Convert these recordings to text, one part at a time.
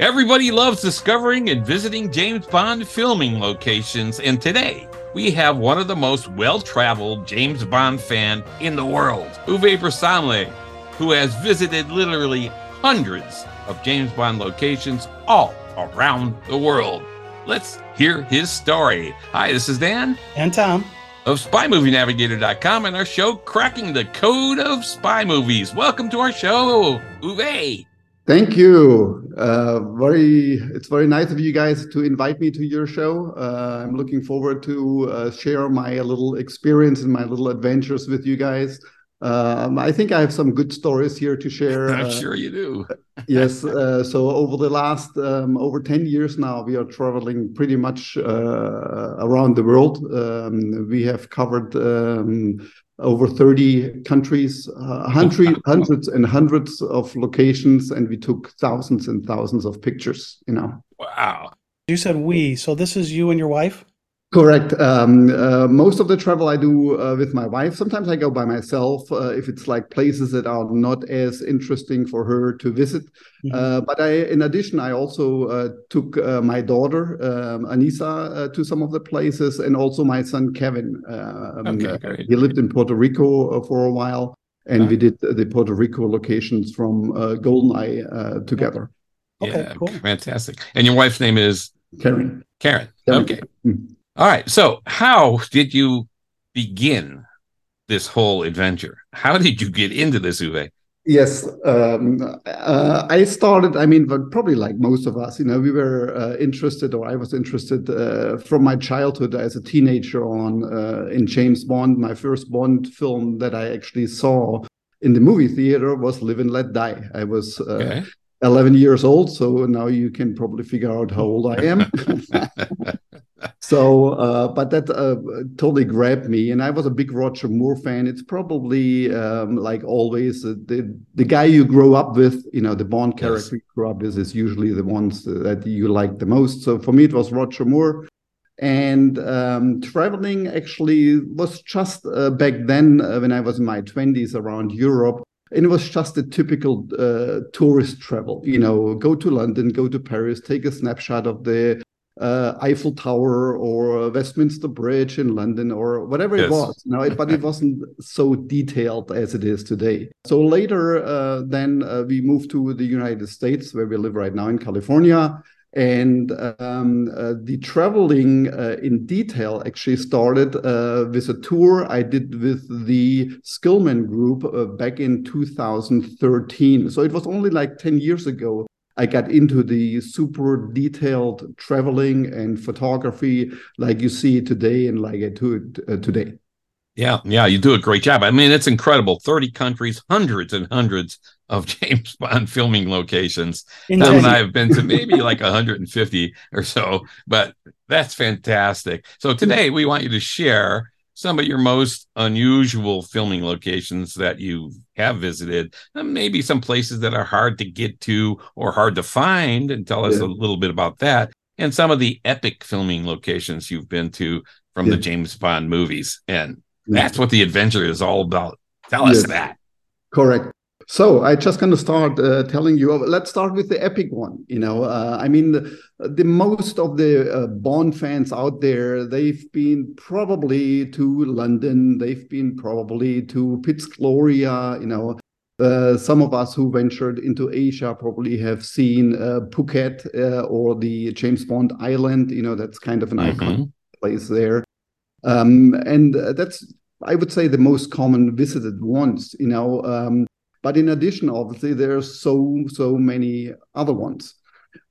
Everybody loves discovering and visiting James Bond filming locations, and today we have one of the most well-traveled James Bond fan in the world, Uwe Brosamle, who has visited literally hundreds of James Bond locations all around the world. Let's hear his story. Hi, this is Dan. And Tom. Of SpyMovieNavigator.com and our show, Cracking the Code of Spy Movies. Welcome to our show, Uwe. Thank you. Uh, very, it's very nice of you guys to invite me to your show. Uh, I'm looking forward to uh, share my little experience and my little adventures with you guys. Um, I think I have some good stories here to share. I'm uh, sure you do. yes. Uh, so over the last um, over ten years now, we are traveling pretty much uh, around the world. Um, we have covered um, over 30 countries, uh, hundred, hundreds and hundreds of locations, and we took thousands and thousands of pictures. You know. Wow. You said we, so this is you and your wife. Correct. Um, uh, most of the travel I do uh, with my wife. Sometimes I go by myself uh, if it's like places that are not as interesting for her to visit. Mm-hmm. Uh, but I, in addition, I also uh, took uh, my daughter um, Anissa to some of the places, and also my son Kevin. Um, okay, he lived in Puerto Rico for a while, and we did the Puerto Rico locations from Goldeneye together. Okay, yeah, cool. fantastic. And your wife's name is Karen. Karen. Karen. Okay. Mm-hmm. All right. So, how did you begin this whole adventure? How did you get into this, Uwe? Yes, um, uh, I started. I mean, probably like most of us, you know, we were uh, interested, or I was interested uh, from my childhood as a teenager on uh, in James Bond. My first Bond film that I actually saw in the movie theater was Live and Let Die. I was uh, okay. 11 years old, so now you can probably figure out how old I am. so uh, but that uh, totally grabbed me and i was a big roger moore fan it's probably um, like always uh, the the guy you grow up with you know the bond character yes. you grow up with is usually the ones that you like the most so for me it was roger moore and um, traveling actually was just uh, back then uh, when i was in my 20s around europe and it was just a typical uh, tourist travel you know go to london go to paris take a snapshot of the uh, Eiffel Tower or Westminster Bridge in London or whatever yes. it was. You know, but it wasn't so detailed as it is today. So later, uh, then uh, we moved to the United States, where we live right now in California. And um, uh, the traveling uh, in detail actually started uh, with a tour I did with the Skillman Group back in 2013. So it was only like 10 years ago I got into the super detailed traveling and photography like you see today and like I do it uh, today. Yeah, yeah, you do a great job. I mean, it's incredible. 30 countries, hundreds and hundreds of James Bond filming locations. Tom and I have been to maybe like 150 or so, but that's fantastic. So today we want you to share some of your most unusual filming locations that you have visited, maybe some places that are hard to get to or hard to find, and tell us yeah. a little bit about that, and some of the epic filming locations you've been to from yeah. the James Bond movies. And that's what the adventure is all about. Tell us that. Correct. So I just going to start uh, telling you. Let's start with the epic one. You know, uh, I mean, the, the, most of the uh, Bond fans out there, they've been probably to London. They've been probably to Piz Gloria. You know, uh, some of us who ventured into Asia probably have seen uh, Phuket uh, or the James Bond Island. You know, that's kind of an mm-hmm. iconic place there. Um, and that's I would say the most common visited ones. You know. Um, but in addition, obviously, there are so, so many other ones.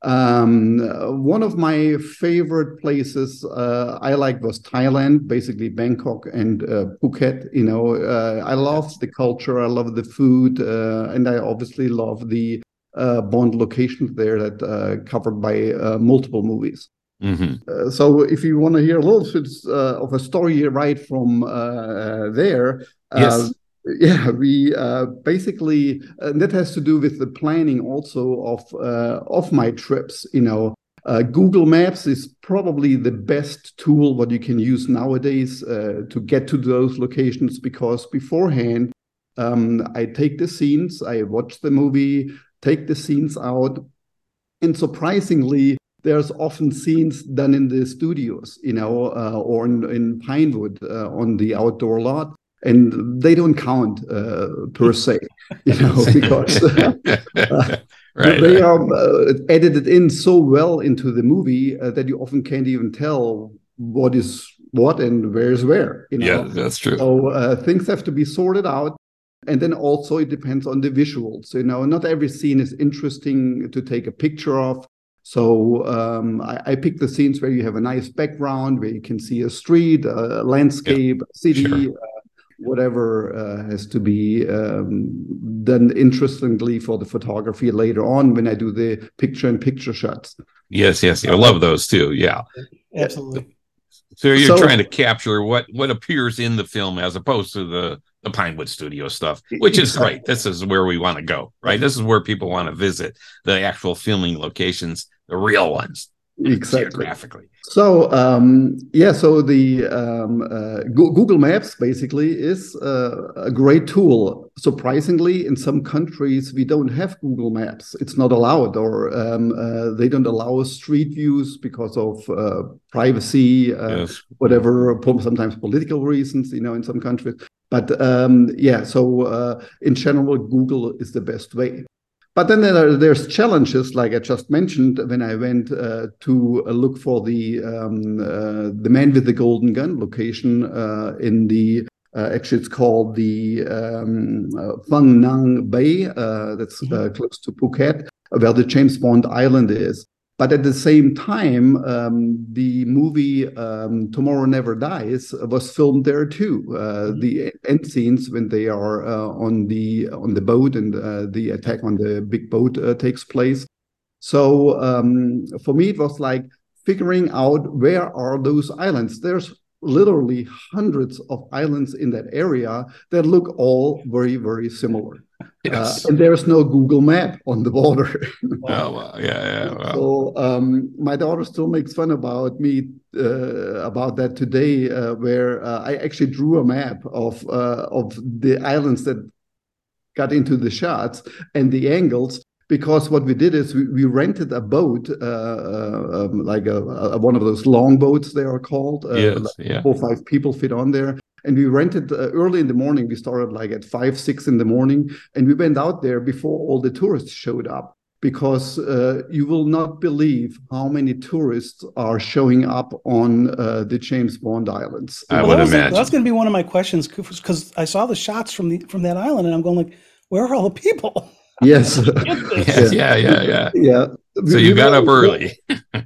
Um, one of my favorite places uh, I like was Thailand, basically Bangkok and uh, Phuket. You know, uh, I love the culture, I love the food, uh, and I obviously love the uh, Bond locations there that uh, covered by multiple movies. Mm-hmm. so, if you want to hear a little bit of a story right from there, yes yeah we uh, basically that has to do with the planning also of uh, of my trips you know uh, google maps is probably the best tool what you can use nowadays uh, to get to those locations because beforehand um, i take the scenes i watch the movie take the scenes out And surprisingly, there's often scenes done in the studios, you know, uh, or in, in Pinewood on the outdoor lot. And they don't count uh, per se, you know, because right, they are uh, edited in so well into the movie uh, that you often can't even tell what is what and where is where. You know? Yeah, that's true. So uh, things have to be sorted out. And then also it depends on the visuals. You know, not every scene is interesting to take a picture of. So um, I, I pick the scenes where you have a nice background, where you can see a street, a landscape, yeah, a city, sure. Whatever uh, has to be um, done interestingly for the photography later on when I do the picture and picture shots. Yes, yes, I love those too. Yeah, absolutely. So you're so, trying to capture what what appears in the film as opposed to the the Pinewood Studio stuff, which is great. This is where we want to go, right? This is where people want to visit the actual filming locations, the real ones exactly. Geographically. So um, yeah so the um, uh, google maps basically is uh, a great tool. Surprisingly in some countries we don't have google maps. It's not allowed or um, uh, they don't allow street views because of uh, privacy uh, yes. whatever sometimes political reasons you know in some countries. But um, yeah so uh, in general google is the best way but then there, there's challenges, like I just mentioned, when I went uh, to uh, look for the um, uh, the man with the golden gun location uh, in the uh, actually it's called the um, uh, Phang Nang Bay, that's mm-hmm. close to Phuket, where the James Bond Island is. But at the same time, um, the movie um, Tomorrow Never Dies was filmed there too. Uh, mm-hmm. The end scenes when they are uh, on the on the boat and uh, the attack on the big boat uh, takes place. So um, for me, it was like figuring out where are those islands. There's literally hundreds of islands in that area that look all very very similar. Yes. Uh, and there is no Google map on the border. oh, well, yeah, yeah. So um, my daughter still makes fun about me uh, about that today, uh, where uh, I actually drew a map of uh, of the islands that got into the shots and the angles. Because what we did is we, we rented a boat, uh, um, like a, a, one of those long boats they are called. yes, like yeah. Four five people fit on there, and we rented uh, early in the morning we started like at five six in the morning and we went out there before all the tourists showed up because uh, you will not believe how many tourists are showing up on uh, the James Bond Islands. I well, would that imagine that's going to be one of my questions because I saw the shots from the from that island and I'm going like, where are all the people? Yes. yes. Yeah. Yeah. Yeah. Yeah. So you we got up early.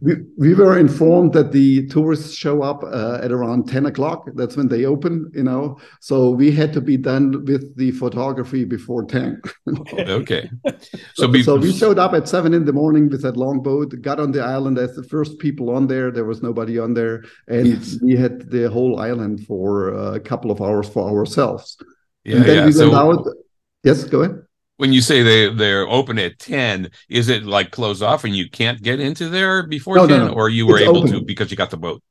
we, we were informed that the tourists show up uh, at around 10 o'clock. That's when they open, you know. So we had to be done with the photography before 10. okay. So, be- so we showed up at 7 in the morning with that long boat, got on the island as the first people on there. There was nobody on there. And yes. we had the whole island for a couple of hours for ourselves. Yeah. And then yeah. we went so- out. Yes, go ahead when you say they they're open at 10 is it like closed off and you can't get into there before no, 10 no, no. or you were it's able open. to because you got the boat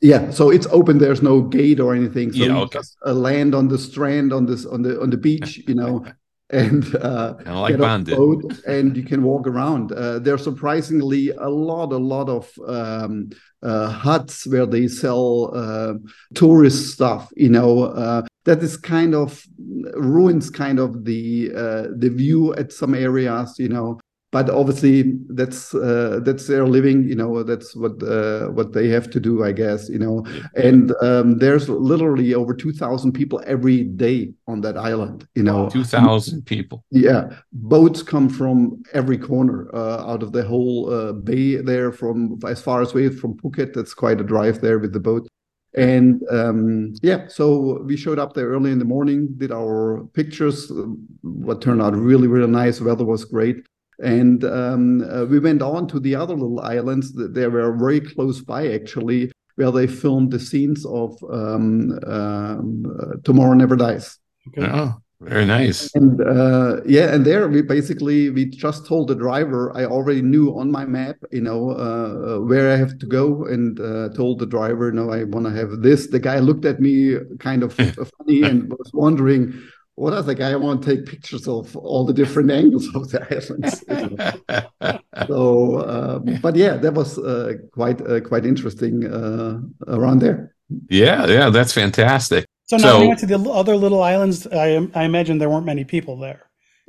yeah so it's open there's no gate or anything so yeah, okay. just uh, land on the strand on this on the on the beach you know and uh, like get boat and you can walk around. Uh, there's surprisingly a lot, a lot of um, uh, huts where they sell uh, tourist stuff. You know, uh, that is kind of ruins kind of the uh, the view at some areas. You know, but obviously that's uh, that's their living you know that's what uh, what they have to do i guess you know. And um, there's literally over 2000 people every day on that island you know. 2000 people. Yeah. Boats come from every corner uh, out of the whole uh, bay there from as far as away from phuket that's quite a drive there with the boat. And um, yeah so we showed up there early in the morning did our pictures what turned out really really nice weather was great and um, uh, we went on to the other little islands that they were very close by, actually, where they filmed the scenes of um, um, uh, Tomorrow Never Dies. Okay. Oh, very nice. And uh, yeah, and there we basically we just told the driver I already knew on my map, you know, uh, where I have to go, and uh, told the driver, no, I want to have this. The guy looked at me kind of funny and was wondering what does the guy want to take pictures of all the different angles of the islands? so, um, but yeah, that was uh, quite uh, quite interesting uh, around there. Yeah, yeah, that's fantastic. So now so, we went to the other little islands. I, I imagine there weren't many people there.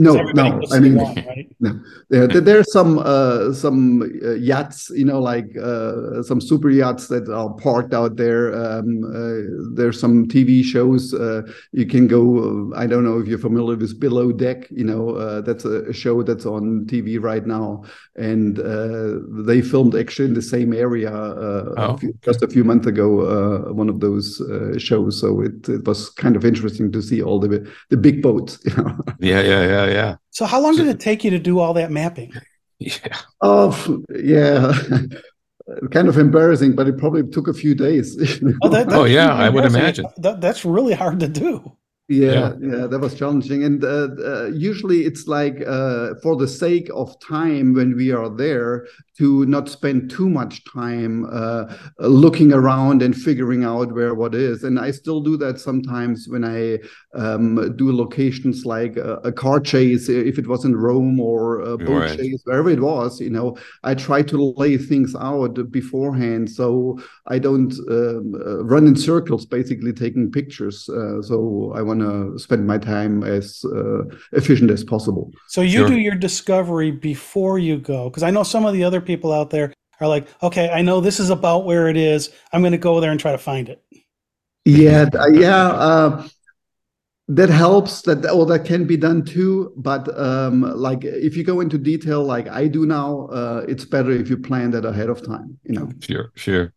No, no. I mean, right? no. There, there's some uh, some uh, yachts, you know, like uh, some super yachts that are parked out there. Um, uh, there's some TV shows. Uh, you can go. Uh, I don't know if you're familiar with Below Deck. You know, that's a, show that's on TV right now, and uh, they filmed actually in the same area uh, oh. a few, just a few months ago. Uh, one of those shows. So it, it was kind of interesting to see all the the big boats. You know? Yeah, yeah, yeah yeah, yeah. So how long did it take you to do all that mapping? Yeah. Oh, yeah. kind of embarrassing, but it probably took a few days. oh, that, oh yeah, I would imagine. That, that's really hard to do. Yeah, yeah, yeah, that was challenging. And uh, uh, usually it's like uh, for the sake of time when we are there to not spend too much time uh, looking around and figuring out where what is. And I still do that sometimes when I um, do locations like a, a, car chase, if it was in Rome or a boat right. chase, wherever it was, you know, I try to lay things out beforehand so I don't um, uh, run in circles basically taking pictures. Uh, so I want to spend my time as uh, efficient as possible. So you sure. do your discovery before you go, because I know some of the other people out there are like, okay, I know this is about where it is. I'm going to go there and try to find it. Yeah, yeah. Uh, that helps that or that can be done too but um like if you go into detail like i do now uh it's better if you plan that ahead of time you know sure sure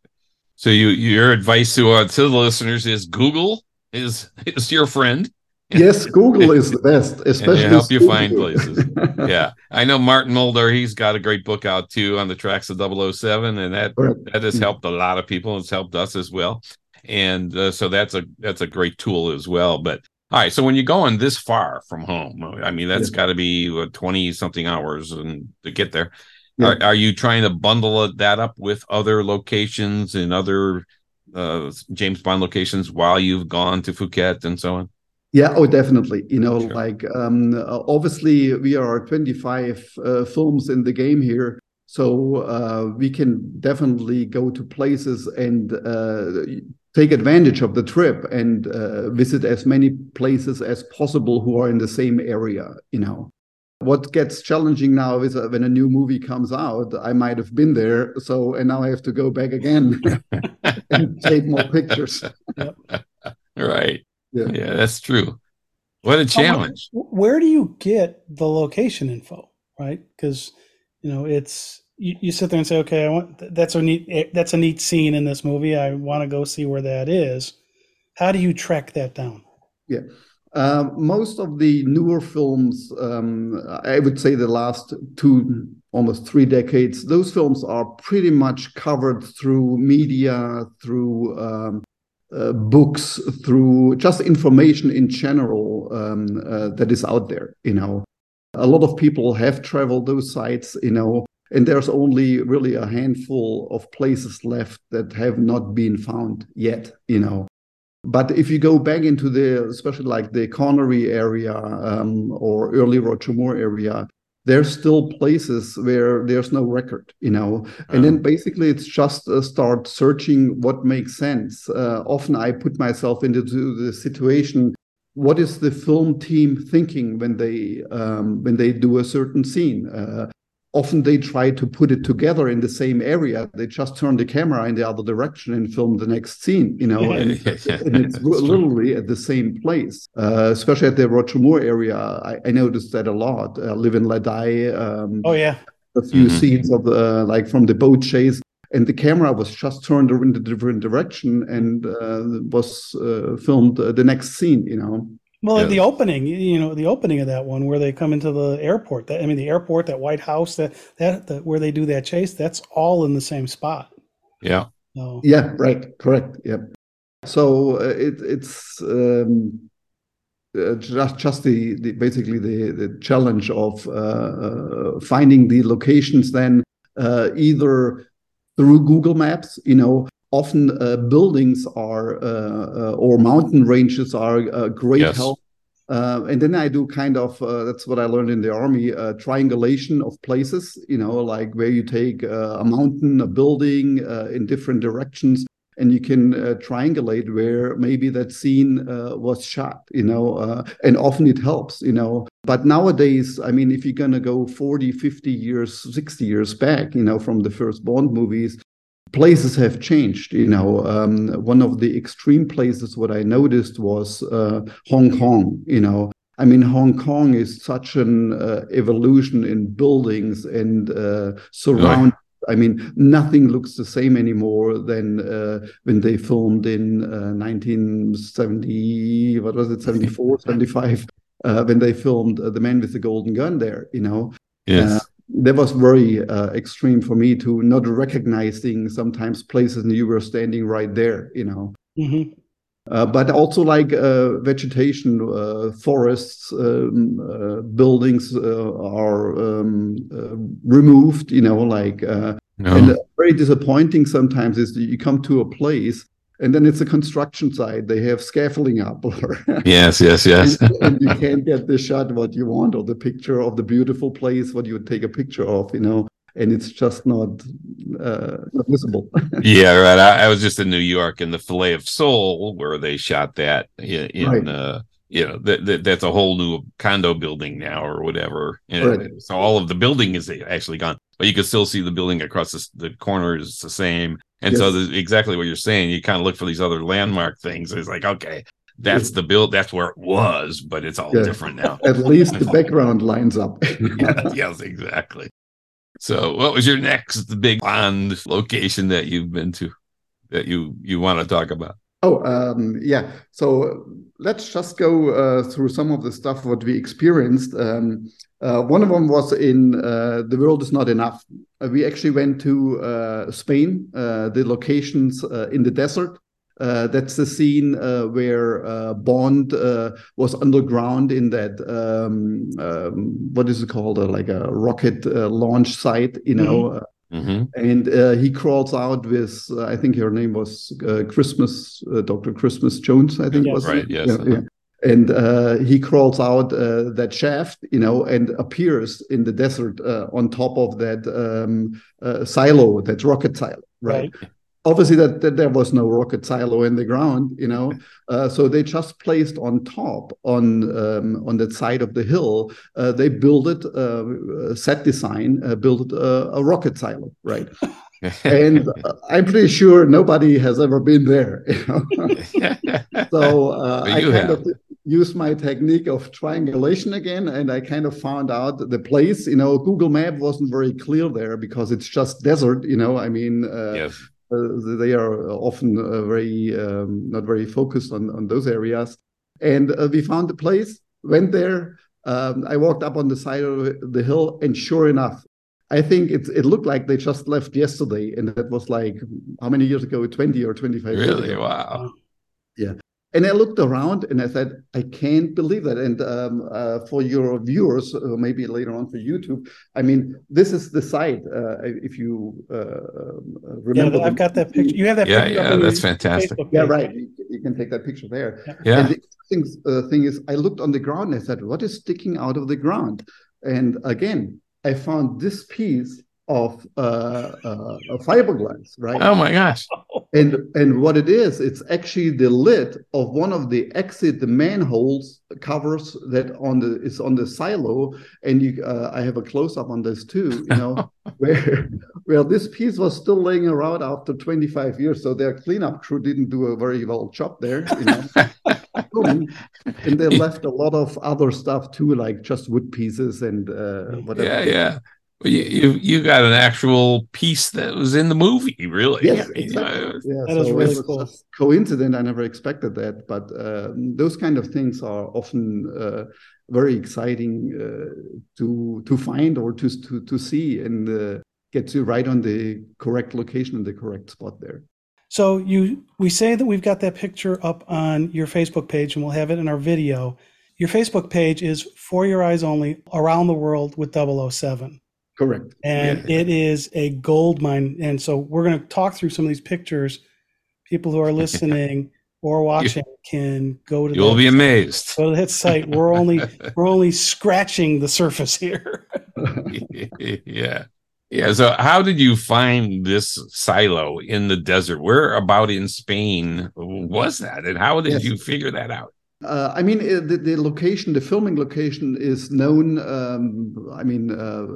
so you your advice to uh, to the listeners is google is is your friend yes, Google is the best, especially and help you find places. yeah, I know Martin Mulder. He's got a great book out too on the tracks of 007, and that right. that has helped a lot of people. It's helped us as well, and uh, so that's a that's a great tool as well. But all right, so when you're going this far from home, I mean that's yeah. got to be twenty something hours and to get there. Yeah. Are, are you trying to bundle that up with other locations and other uh, James Bond locations while you've gone to Phuket and so on? Yeah, oh, definitely. You know, sure. like um, obviously we are 25 uh, films in the game here, so uh, we can definitely go to places and uh, take advantage of the trip and uh, visit as many places as possible who are in the same area. You know, what gets challenging now is when a new movie comes out, I might have been there, so and now I have to go back again and take more pictures. right. Yeah. yeah, that's true. What a challenge. where do you get the location info, right? Because you know, it's you, you sit there and say, okay, I want that's a neat eh, that's a neat scene in this movie. I want to go see where that is. How do you track that down? Yeah. Uh, most of the newer films, um, I would say the last two, almost three decades, those films are pretty much covered through media, through um, uh, books, through just information in general um, uh, that is out there. You know, a lot of people have traveled those sites. You know, and there's only really a handful of places left that have not been found yet. You know. But if you go back into the, especially like the Connery area um, or early Roger Moore area, there's still places where there's no record you know? And then oh. basically it's just uh, start searching what makes sense. Uh, often i put myself into the situation what is the film team thinking when they um, when they do a certain scene? Uh, often they try to put it together in the same area. They just turn the camera in the other direction and film the next scene, you know, yeah, and, yeah, yeah. and, it's literally at the same place. Uh, especially at the Roger Moore area, I, I noticed that a lot. I Live and Let Die. Um, oh yeah, a few mm-hmm. scenes of the like from the boat chase. And the camera was just turned in a different direction and uh, was uh, filmed uh, the next scene, you know. Well, yeah. the opening, you know, the opening of that one where they come into the airport. That I mean, the airport, that White House, that that, that where they do that chase. That's all in the same spot. Yeah. So. Yeah. Right. Correct. Yeah. So uh, it, it's um, uh, just just the, the basically the the challenge of uh, uh finding the locations then uh, either through Google Maps, you know, often uh, buildings are uh, uh, or mountain ranges are a great yes. help Uh, and then I do kind of uh, that's what I learned in the army uh, triangulation of places. You know, like where you take uh, a mountain, a building uh, in different directions, and you can uh, triangulate where maybe that scene was shot. You know, and often it helps. You know, but nowadays, I mean, if you're gonna go 40, 50 years, 60 years back, you know, from the first Bond movies, places have changed. You know, um, one of the extreme places what I noticed was uh, Hong Kong. You know, I mean, Hong Kong is such an uh, evolution in buildings and uh, surround. I mean, nothing looks the same anymore than uh, when they filmed in 1970. Uh, what was it, 74, 75? Uh, when they filmed The Man with the Golden Gun there, you know. Yes that was very uh, extreme for me to not recognizing sometimes places and you were standing right there you know mm-hmm. uh, but also like uh, vegetation uh, forests um, uh, buildings uh, are um, removed you know like no. and very disappointing sometimes is you come to a place and then it's a construction site. They have scaffolding up. yes, yes, yes. and, and, you can't get the shot what you want or the picture of the beautiful place what you would take a picture of, you know, and it's just not uh, not visible. yeah, right. I, I, was just in New York in the Fillet of Soul where they shot that in. in right. uh, you know that, that that's a whole new condo building now or whatever and right. so all of the building is actually gone but you can still see the building across the, the corner is the same and yes. so the, exactly what you're saying, you kind of look for these other landmark things. It's like, okay, that's the build, that's where it was, but it's all yeah. different now. At least the background lines up. yes, yes, exactly. So what was your next big Bond location that you've been to that you you want to talk about? Oh, um, yeah. So let's just go uh, through some of the stuff what we experienced. Um, uh, one of them was in uh, The World Is Not Enough. Uh, we actually went to uh, Spain, uh, the locations in the desert. that's the scene where Bond was underground in that, um, um, what is it called? like a rocket launch site, you know. Mm-hmm. Mm-hmm. And uh, he crawls out with, uh, I think her name was uh, Christmas, Dr. Christmas Jones, I think yes. was right. It? Yes. Yeah, yeah and uh, he crawls out uh, that shaft, you know, and appears in the desert uh, on top of that um, uh, silo, that rocket silo, right? right. Obviously, that, that, there was no rocket silo in the ground, you know, uh, so they just placed on top on um, on that side of the hill. Uh, they built it, set design, built a rocket silo, right? and I'm pretty sure nobody has ever been there. You know? so uh, I kind have. of use my technique of triangulation again and i kind of found out the place you know google map wasn't very clear there because it's just desert you know i mean uh, yes. uh, they are often uh, very um, not very focused on, on those areas and uh, we found the place went there um, i walked up on the side of the hill and sure enough I think it it looked like they just left yesterday, and that was like how many years ago? Twenty or twenty five. Really? Wow. Yeah, and I looked around and I said, I can't believe that. And um, uh, for your viewers, uh, maybe later on for YouTube, I mean, this is the site. Uh, if you uh, uh, remember, yeah, I've got that picture. You have that. Yeah, yeah, that's fantastic. Yeah, right. You, you, can take that picture there. Yeah. And the thing, uh, thing is, I looked on the ground and I said, what is sticking out of the ground? And again, I found this piece of uh, uh, fiberglass, right? Oh my gosh! And and what it is, it's actually the lid of one of the exit the manholes covers that on the is on the silo, and you uh, I have a close up on this too. You know where where this piece was still laying around after 25 years, so their cleanup crew didn't do a very well job there. You know. and they left a lot of other stuff too, like just wood pieces and uh, whatever. Yeah, yeah you, you you got an actual piece that was in the movie, really. Yes, exactly. yeah, that so is really cool. Coincident. I never expected that, but uh, those kind of things are often uh, very exciting uh, to to find or to to to see and uh, get you right on the correct location and the correct spot there. So you we say that we've got that picture up on your Facebook page, and we'll have it in our video. Your Facebook page is For Your Eyes Only Around the World with 007. Correct. And yeah. it is a gold mine. And so we're going to talk through some of these pictures. People who are listening or watching can go to. You'll be amazed. Go to hit site. We're only we're only scratching the surface here. yeah. Yeah. So, how did you find this silo in the desert? Where about in Spain was that, and how did yes. you figure that out? Uh, I mean, uh, the, the, location, the filming location is known. Um, I mean, uh,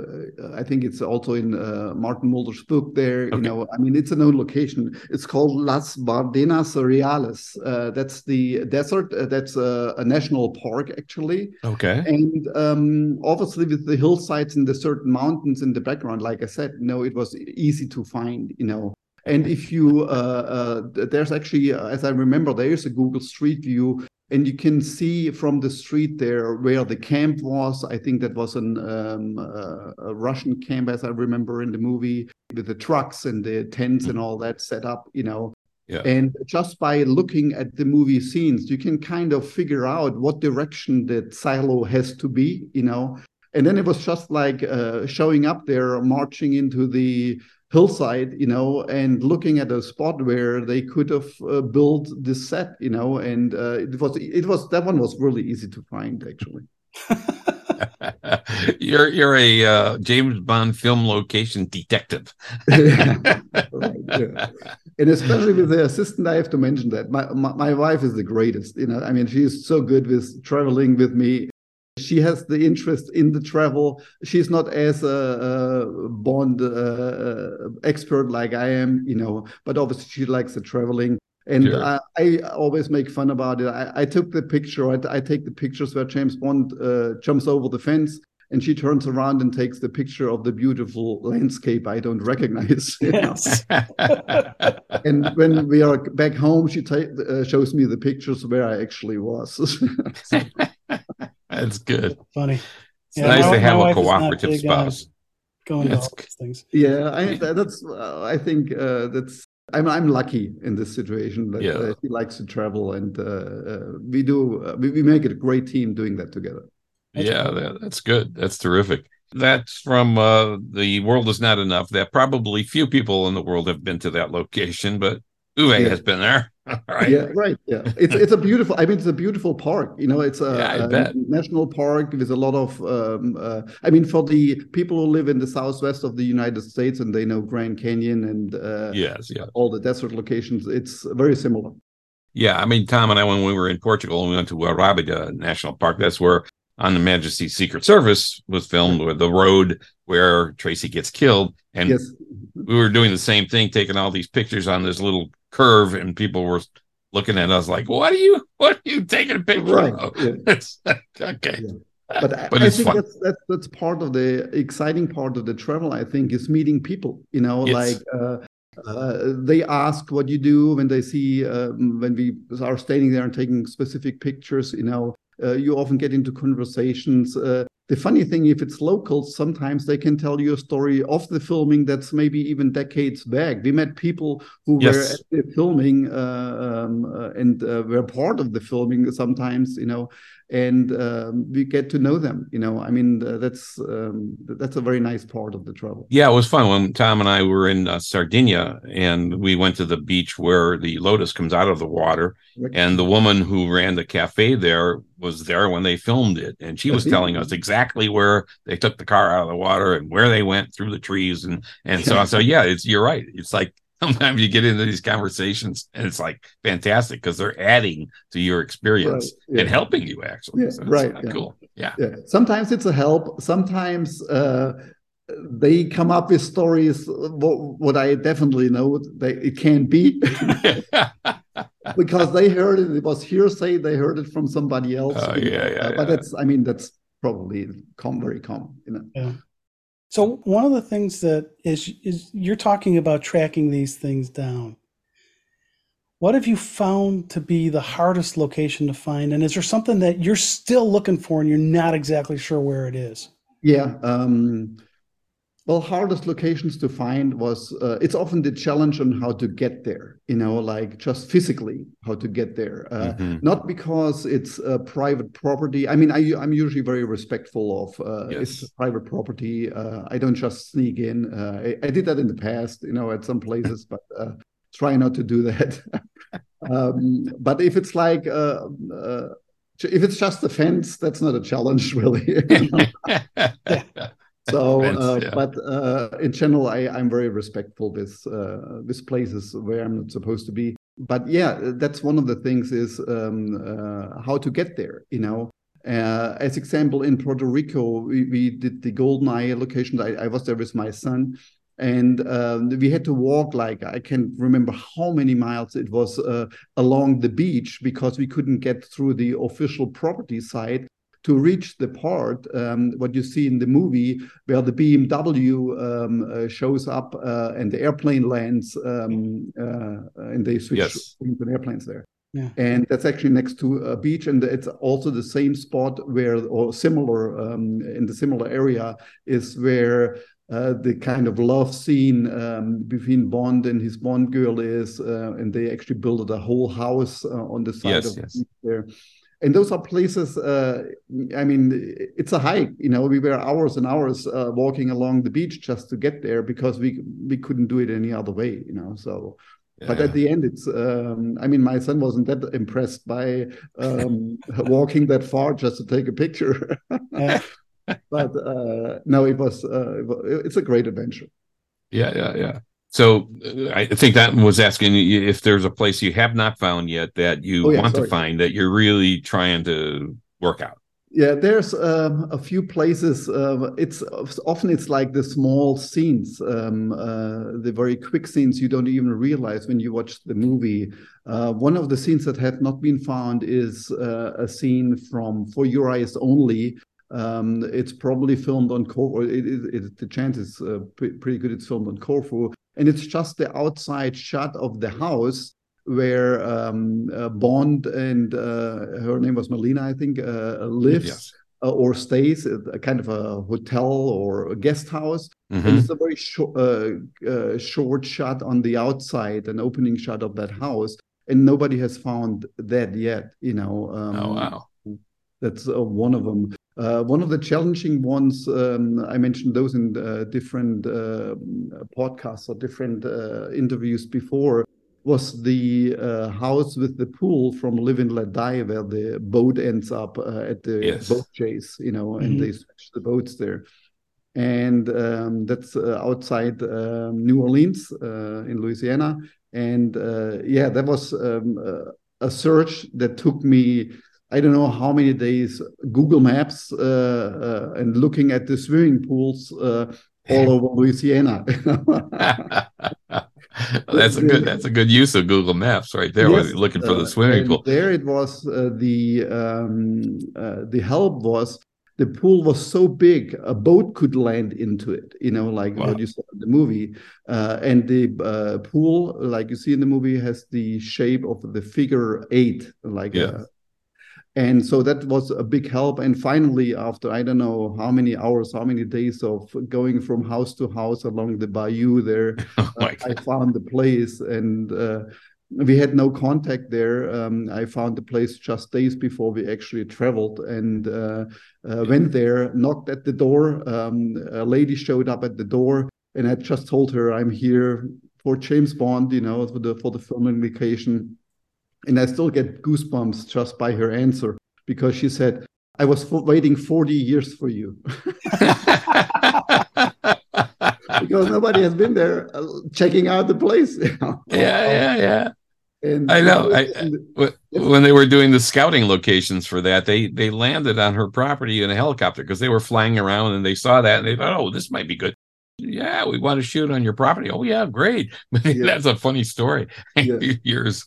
I think it's also in uh, Martin Mulder's book there. Okay. You know, I mean, it's a known location. It's called Las Bardenas Reales. Uh, that's the desert. Uh, that's a, a, national park, actually. Okay. And um, obviously, with the hillsides and the certain mountains in the background, like I said, you know, it was easy to find. You know, and if you, uh, uh, there's actually, as I remember, there is a Google Street View and you can see from the street there where the camp was. I think that was an, um, uh, a Russian camp, as I remember in the movie, with the trucks and the tents and mm-hmm. all that set up, you know. Yeah. And just by looking at the movie scenes, you can kind of figure out what direction that silo has to be, you know. And then it was just like uh, showing up there, marching into the hillside, you know, and looking at a spot where they could have uh, built this set, you know, and uh, it was it was that one was really easy to find actually. you're you're a uh, James Bond film location detective. right, yeah. And especially with the assistant, I have to mention that my, my, my wife is the greatest. You know, I mean, she's so good with traveling with me she has the interest in the travel. She's not as a, a Bond uh, expert like I am, you know, but obviously she likes the traveling. And. I, I, always make fun about it. I, I took the picture. I, I, take the pictures where James Bond uh, jumps over the fence, and she turns around and takes the picture of the beautiful landscape I don't recognize. Yes. and when we are back home, she uh, shows me the pictures where I actually was. That's good. Funny. It's yeah, nice my, to have a cooperative spouse. Going to all these things. Yeah, I, that's. Uh, I think uh, that's. I'm I'm lucky in this situation that yeah. uh, he likes to travel, and uh, uh, we do. Uh, we, we make it a great team doing that together. That's yeah, that, that's good. That's terrific. That's from uh, the world is not enough. That probably few people in the world have been to that location, but Uwe yeah. has been there. right. Yeah, right. Yeah, it's it's a beautiful. I mean, it's a beautiful park. You know, it's a, yeah, a national park with a lot of. Um, uh, I mean, for the people who live in the southwest of the United States and they know Grand Canyon and uh, yes, yeah, all the desert locations, it's very similar. Yeah, I mean, Tom and I, when we were in Portugal, and we went to Arrábida National Park. That's where on the Majesty's Secret Service was filmed, with the road where Tracy gets killed, and yes. we were doing the same thing, taking all these pictures on this little curve, and people were looking at us like, "What are you? What are you taking a picture right. of?" Yeah. okay. Yeah. But, but, I think fun. that's, that's that's part of the exciting part of the travel. I think is meeting people. You know, yes. like uh, uh, they ask what you do when they see um, when we are standing there and taking specific pictures. You know, uh, you often get into conversations. The funny thing, if it's local, sometimes they can tell you a story of the filming that's maybe even decades back. We met people who yes. were at the filming uh, um, uh, and uh, were part of the filming sometimes, you know, and um, we get to know them. You know, I mean, that's um, that's a very nice part of the travel. Yeah, it was fun when Tom and I were in uh, Sardinia, and we went to the beach where the lotus comes out of the water, and the woman who ran the cafe there was there when they filmed it, and she was telling us exactly where they took the car out of the water and where they went through the trees, and and so so yeah, it's you're right. It's like sometimes you get into these conversations and it's like fantastic because they're adding to your experience right, yeah. and helping you actually. Yeah, so right. Yeah. Cool. Yeah. yeah. Sometimes it's a help. Sometimes uh, they come up with stories. What, what I definitely know they, it can't be because they heard it. It was hearsay. They heard it from somebody else. Oh, yeah, yeah, uh, but that's, I mean, that's probably com- very common. You know. So one of the things that is is you're talking about tracking these things down. What have you found to be the hardest location to find, and is there something that you're still looking for and you're not exactly sure where it is? Yeah, um, well hardest locations to find was uh, it's often the challenge on how to get there you know like just physically how to get there uh, mm-hmm. not because it's a private property i mean I, i'm usually very respectful of uh, yes. it's private property uh, i don't just sneak in uh, I, I, did that in the past you know at some places but uh, try not to do that um, but if it's like uh, uh, if it's just the fence, that's not a challenge, really. so, uh, yeah. but uh, in general, I, I'm very respectful with uh, with places where I'm not supposed to be. But yeah, that's one of the things is um, uh, how to get there. You know, uh, as example, in Puerto Rico, we, we did the Golden eye location. I, I was there with my son, and um, we had to walk like I can't remember how many miles it was uh, along the beach because we couldn't get through the official property side to reach the part um, what you see in the movie where the BMW um, uh, shows up uh, and the airplane lands um, uh, and they switch yes. airplanes there. Yeah. And that's actually next to a beach, and it's also the same spot where, or similar um, in the similar area, is where uh, the kind of love scene um, between Bond and his Bond girl is, uh, and they actually built a whole house uh, on the side yes, of yes. there. And those are places. Uh, I mean, it's a hike. You know, we were hours and hours uh, walking along the beach just to get there because we we couldn't do it any other way. You know, so. Yeah. But at the end, it's. Um, I mean, my son wasn't that impressed by um, walking that far just to take a picture. but uh, no, it was uh, it's a great adventure. Yeah, yeah, yeah. So uh, I think that was asking if there's a place you have not found yet that you oh, yeah, want sorry. to find that you're really trying to work out. Yeah, there's um, a few places. Uh, it's often it's like the small scenes, um, uh, the very quick scenes you don't even realize when you watch the movie. Uh, one of the scenes that had not been found is uh, a scene from For Your Eyes Only, um, it's probably filmed on Corfu. It, it, it, the chance is uh, pre pretty good. It's filmed on Corfu, and it's just the outside shot of the house where um, uh, Bond and uh, her name was Melina, I think, uh, lives yes. Uh, or stays at a kind of a hotel or a guest house. Mm -hmm. And it's a very short, uh, short shot on the outside, an opening shot of that house, and nobody has found that yet. You know. Um, oh wow. That's one of them. Uh, one of the challenging ones, um, I mentioned those in uh, different uh, podcasts or different uh, interviews before, was the uh, house with the pool from Live and Let Die, where the boat ends up uh, at the yes. boat chase, you know, and mm-hmm. they switch the boats there. And um, that's outside um, New Orleans in Louisiana. And yeah, that was um, a search that took me I don't know how many days Google Maps uh, uh, and looking at the swimming pools uh, all over Louisiana. that's a good that's a good use of Google Maps right there. Yes, looking for the uh, swimming pool. There it was. Uh, the um, uh, the help was the pool was so big a boat could land into it. You know, like wow. what you saw in the movie. and the pool, like you see in the movie, has the shape of the figure eight, like yeah and so that was a big help. And finally after i don't know how many hours how many days of going from house to house along the bayou there oh uh, i found the place and uh, we had no contact there. Um, i found the place just days before we actually traveled and uh, uh went there knocked at the door. Um, a lady showed up at the door and i just told her i'm here for james bond you know for the for the filming vacation and I still get goosebumps just by her answer because she said, I was waiting 40 years for you. because nobody has been there uh, checking out the place. You know? Yeah, yeah, yeah. And I know. I, I, when they were doing the scouting locations for that, they they landed on her property in a helicopter because they were flying around and they saw that and they thought, "Oh, this might be good." Yeah, we want to shoot on your property. Oh, yeah, great. Yeah. That's a funny story. Yeah. Years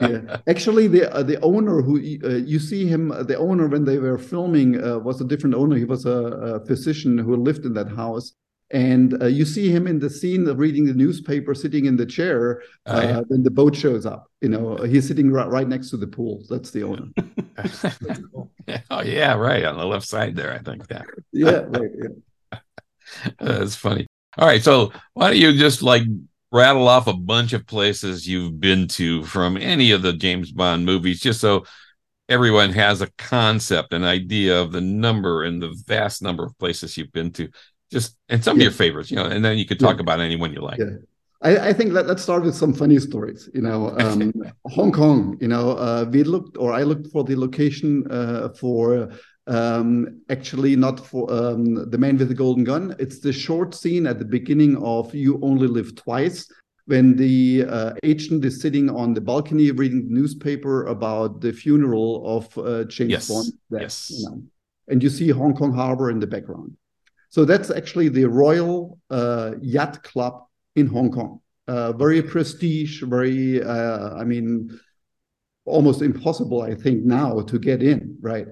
yeah. Actually, the uh, the owner who uh, you see him, uh, the owner when they were filming uh, was a different owner. He was a, a physician who lived in that house, and uh, you see him in the scene reading the newspaper, sitting in the chair oh, yeah. when the boat shows up. You know, he's sitting right, right next to the pool. That's the owner. oh yeah, right on the left side there. I think. Yeah. yeah. Right. Yeah. That's funny. All right, so why don't you just like rattle off a bunch of places you've been to from any of the James Bond movies, just so everyone has a concept, an idea of the number and the vast number of places you've been to. Just and some yeah. of your favorites, you know, and then you could talk yeah. about anyone you like. Yeah. I, I, think let, us start with some funny stories. You know, um, Hong Kong. You know, uh, we looked, or I looked for the location uh, for um, actually not for um, the man with the golden gun. It's the short scene at the beginning of "You Only Live Twice." When the uh, agent is sitting on the balcony reading the newspaper about the funeral of uh, James yes. Bond, that, yes. You know, and you see Hong Kong Harbor in the background. So that's actually the Royal uh, Yacht Club in Hong Kong. Uh, very prestige, very, uh, I mean, almost impossible, I think, now to get in, right?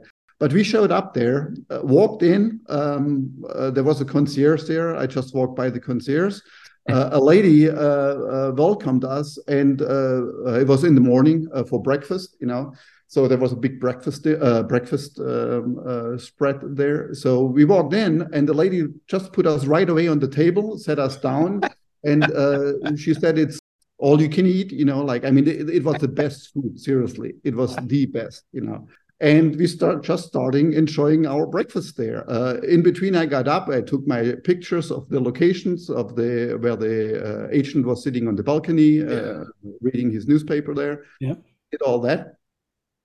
But we showed up there, uh, walked in. Um, uh, there was a concierge there. I just walked by the concierge. Uh, a lady uh, welcomed us, and it was in the morning for breakfast, you know. So there was a big breakfast breakfast um, spread there. So we walked in, and the lady just put us right away on the table, set us down and uh, she said it's all you can eat you know like i mean it, it, was the best food seriously it was the best you know and we start just starting enjoying our breakfast there. Uh, in between i got up i took my pictures of the locations of the where the uh, agent was sitting on the balcony uh, reading his newspaper there. Yeah. Did all that.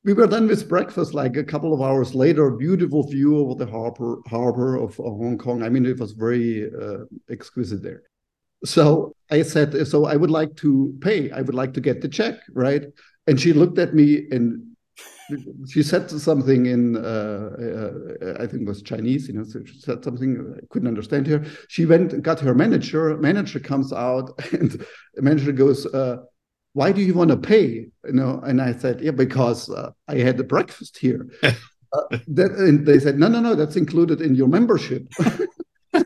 We were done with breakfast like a couple of hours later. Beautiful view over the harbor harbor of hong kong. I mean it was very uh, exquisite there. So I said, so I would like to pay. I would like to get the check, right? And she looked at me and she said something in, uh, uh, I think it was Chinese, you know, so she said something I couldn't understand her. She went and got her manager. Manager comes out and the manager goes, uh, why do you want to pay? You know, and I said, yeah, because uh, I had the breakfast here. Uh, that, and they said, no, no, no, that's included in your membership.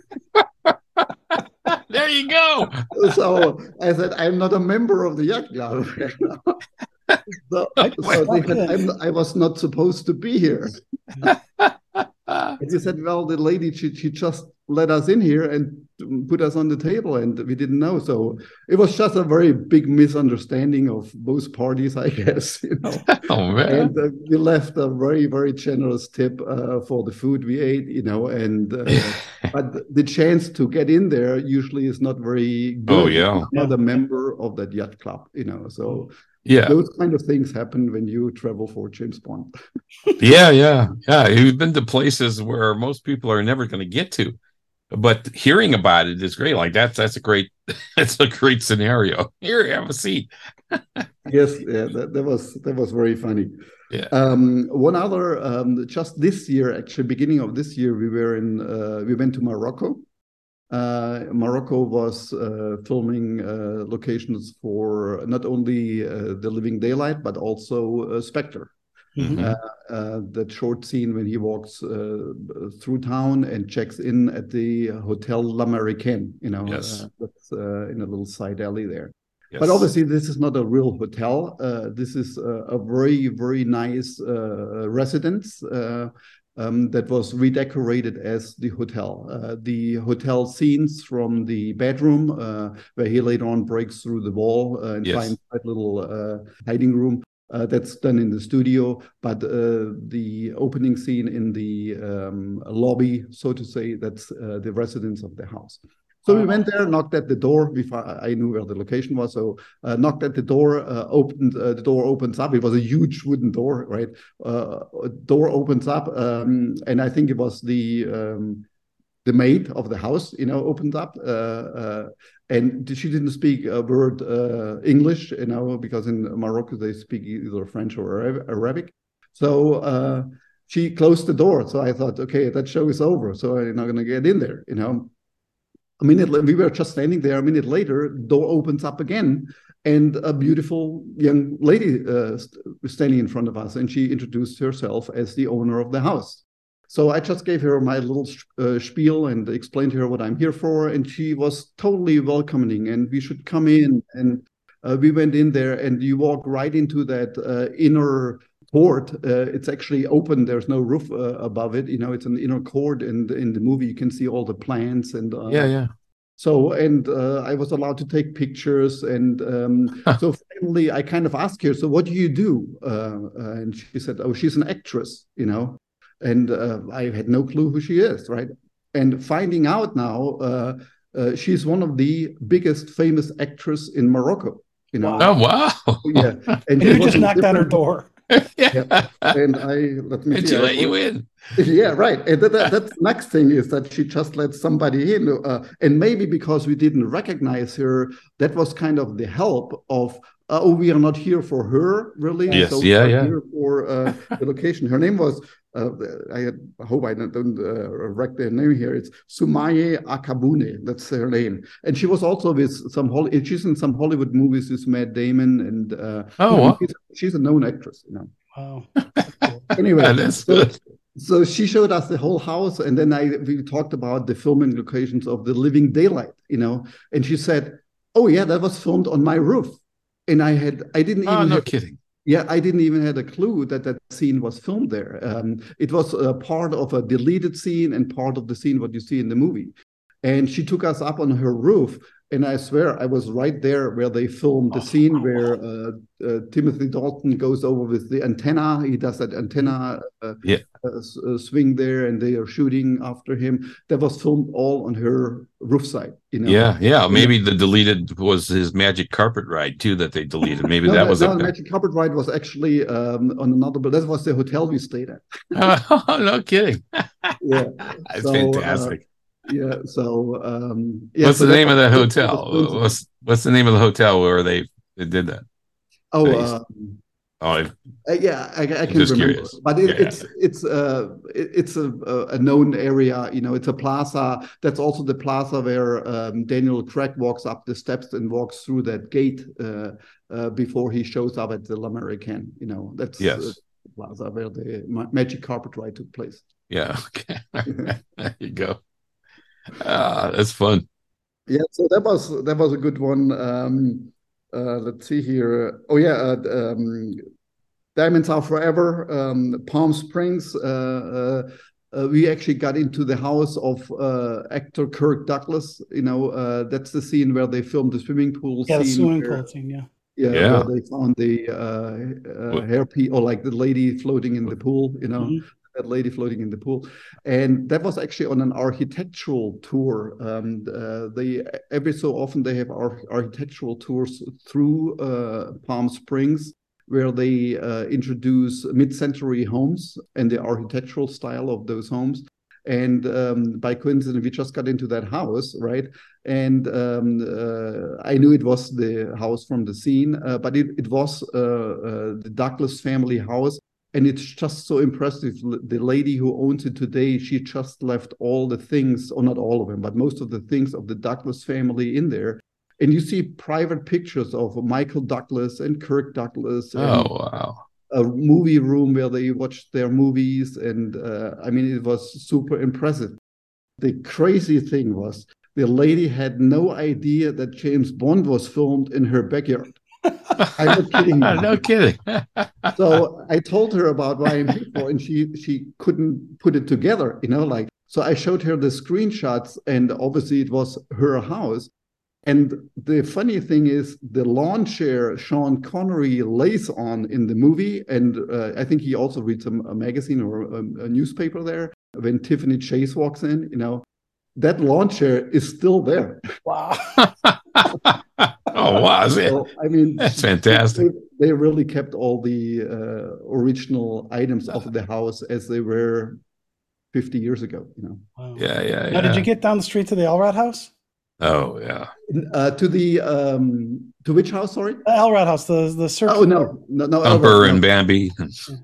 there you go. so I said, I'm not a member of the yacht club. So, so said, i was not supposed to be here. and he said, well, the lady, she, she just let us in here and put us on the table and we didn't know. So it was just a very big misunderstanding of both parties i guess you know. Oh, man. and uh, we left a very very generous tip uh, for the food we ate you know and uh, but the chance to get in there usually is not very good. oh yeah not a member of that yacht club you know so yeah those kind of things happen when you travel for james bond yeah yeah yeah you've been to places where most people are never going to get to but hearing about it is great. Like that's that's a great that's a great scenario. Here, have a seat. yes, yeah, that, that, was that was very funny. Yeah. Um, one other, um, just this year, actually, beginning of this year, we were in uh, we went to Morocco. Uh, Morocco was uh, filming uh, locations for not only uh, The Living Daylight but also uh, Spectre. Mm-hmm. Uh, uh, that short scene when he walks uh, through town and checks in at the Hotel L'Américaine, you know, yes. That's uh, in a little side alley there. Yes. But obviously, this is not a real hotel. Uh, this is a, very, very nice residence um, that was redecorated as the hotel. Uh, the hotel scenes from the bedroom, uh, where he later on breaks through the wall uh, and yes. finds that little hiding room, uh, that's done in the studio, but uh, the opening scene in the um, lobby, so to say, that's uh, the residence of the house. So we went there, knocked at the door. Before I knew where the location was, so uh, knocked at the door. Uh, opened uh, the door opens up. It was a huge wooden door, right? door opens up, um, and I think it was the um, the maid of the house, you know, opened up, uh, uh, and she didn't speak a word uh, English, you know, because in Morocco they speak either French or Arabic. So uh, she closed the door. So I thought, okay, that show is over. So I'm not going to get in there, you know. A minute, we were just standing there. A minute later, door opens up again, and a beautiful young lady uh, standing in front of us, and she introduced herself as the owner of the house. So I just gave her my little uh, spiel and explained to her what I'm here for, and she was totally welcoming. And we should come in, and uh, we went in there, and you walk right into that uh, inner court. Uh, it's actually open. There's no roof uh, above it. You know, it's an inner court, and in the movie you can see all the plants and uh, yeah, yeah. So and I was allowed to take pictures, and um, so finally I kind of asked her, "So what do you do?" and she said, "Oh, she's an actress," you know and uh, I had no clue who she is, right? And finding out now, uh, Uh, she's one of the biggest famous actresses in Morocco. You know. Oh wow! yeah, and you just knocked on her door. Yeah. And I let me. And see, she I let you in. yeah, right. And that, that, that's next thing is that she just let somebody in, uh, and maybe because we didn't recognize her, that was kind of the help of. Uh, oh, we are not here for her, really. Yes, we yeah, are yeah. Here for uh, the location. Her name was. Uh, I, had, I hope I don't, uh, wreck their name here. It's Sumaya Akaaboune. That's her name, and she was also with some. Holly, she's in some Hollywood movies with Matt Damon, and uh, Oh, wow. she's, she's a known actress. You know. Wow. Anyway, That is so- good. so she showed us the whole house, and then I we talked about the filming locations of the Living Daylight, you know. And she said, "Oh yeah, that was filmed on my roof," and I had I didn't even. Oh, even no have, kidding. Yeah I didn't even had a clue that that scene was filmed there. Um, it was a part of a deleted scene and part of the scene what you see in the movie. And she took us up on her roof, and I swear I was right there where they filmed the scene where uh, uh, Timothy Dalton goes over with the antenna. He does that antenna uh, Yeah. uh, uh, swing there, and they are shooting after him. That was filmed all on her roof side. You know. Yeah, yeah. Maybe the deleted was his magic carpet ride too that they deleted. Maybe that was no, a Magic Carpet Ride was actually um, on another, but that was the hotel we stayed at. Oh, no kidding. Yeah, That's So, uh, fantastic. Yeah. So, um, yeah. what's so the name of the that hotel? What's what's the name of the hotel where they, they did that? Oh, uh, Oh, I- Uh, yeah, I, I can just remember, curious. but it, Yeah. it's it's uh it- it's a a known area. You know, it's a plaza. That's also the plaza where um, Daniel Craig walks up the steps and walks through that gate uh, uh, before he shows up at the L'Americaine. You know, that's Yes. uh, the plaza where the magic carpet ride took place. yeah. Okay. there you go. Ah, that's fun. Yeah, so that was that was a good one. Um, uh, let's see here. Oh yeah, uh, um, Diamonds Are Forever, um, Palm Springs. Uh, uh, uh, we actually got into the house of uh, actor Kirk Douglas. You know, uh, that's the scene where they filmed the swimming pool Yeah, the scene. swimming where- pool scene. Yeah. Yeah, Yeah. where they found the uh, uh, What- hairpiece or like the lady floating in the pool. You know Mhm. That lady floating in the pool, and that was actually on an architectural tour. Um, uh, they every so often they have ar- architectural tours through uh, Palm Springs, where they uh, introduce mid-century homes and the architectural style of those homes. And um, by coincidence, we just got into that house, right? And um, uh, I knew it was the house from the scene, uh, but it, it was uh, uh, the Douglas family house and it's just so impressive. The lady who owns it today she just left all the things or not all of them but most of the things of the douglas family in there. And you see private pictures of michael douglas and kirk douglas and Oh wow. a movie room where they watched their movies. And uh, i mean it was super impressive. The crazy thing was the lady had no idea that james bond was filmed in her backyard i'm not kidding you no kidding. so I told her about Ryan Hickmore, and she she couldn't put it together, you know, like so I showed her the screenshots, and obviously it was her house. And the funny thing is, the lawn chair Sean Connery lays on in the movie, and uh, I think he also reads a, a magazine or a, a newspaper there. When Tiffany Chase walks in, you know, that lawn chair is still there. Wow. wow. So, I mean, That's fantastic. They, they really kept all the uh, original items of the house as they were 50 years ago. You know, wow. Yeah, yeah, Now, did you get down the street to the Elrod house? Oh yeah. uh, to the um, to which house? Sorry. The Elrod house, the the circus. Oh no, no, no. Umber and. Bambi.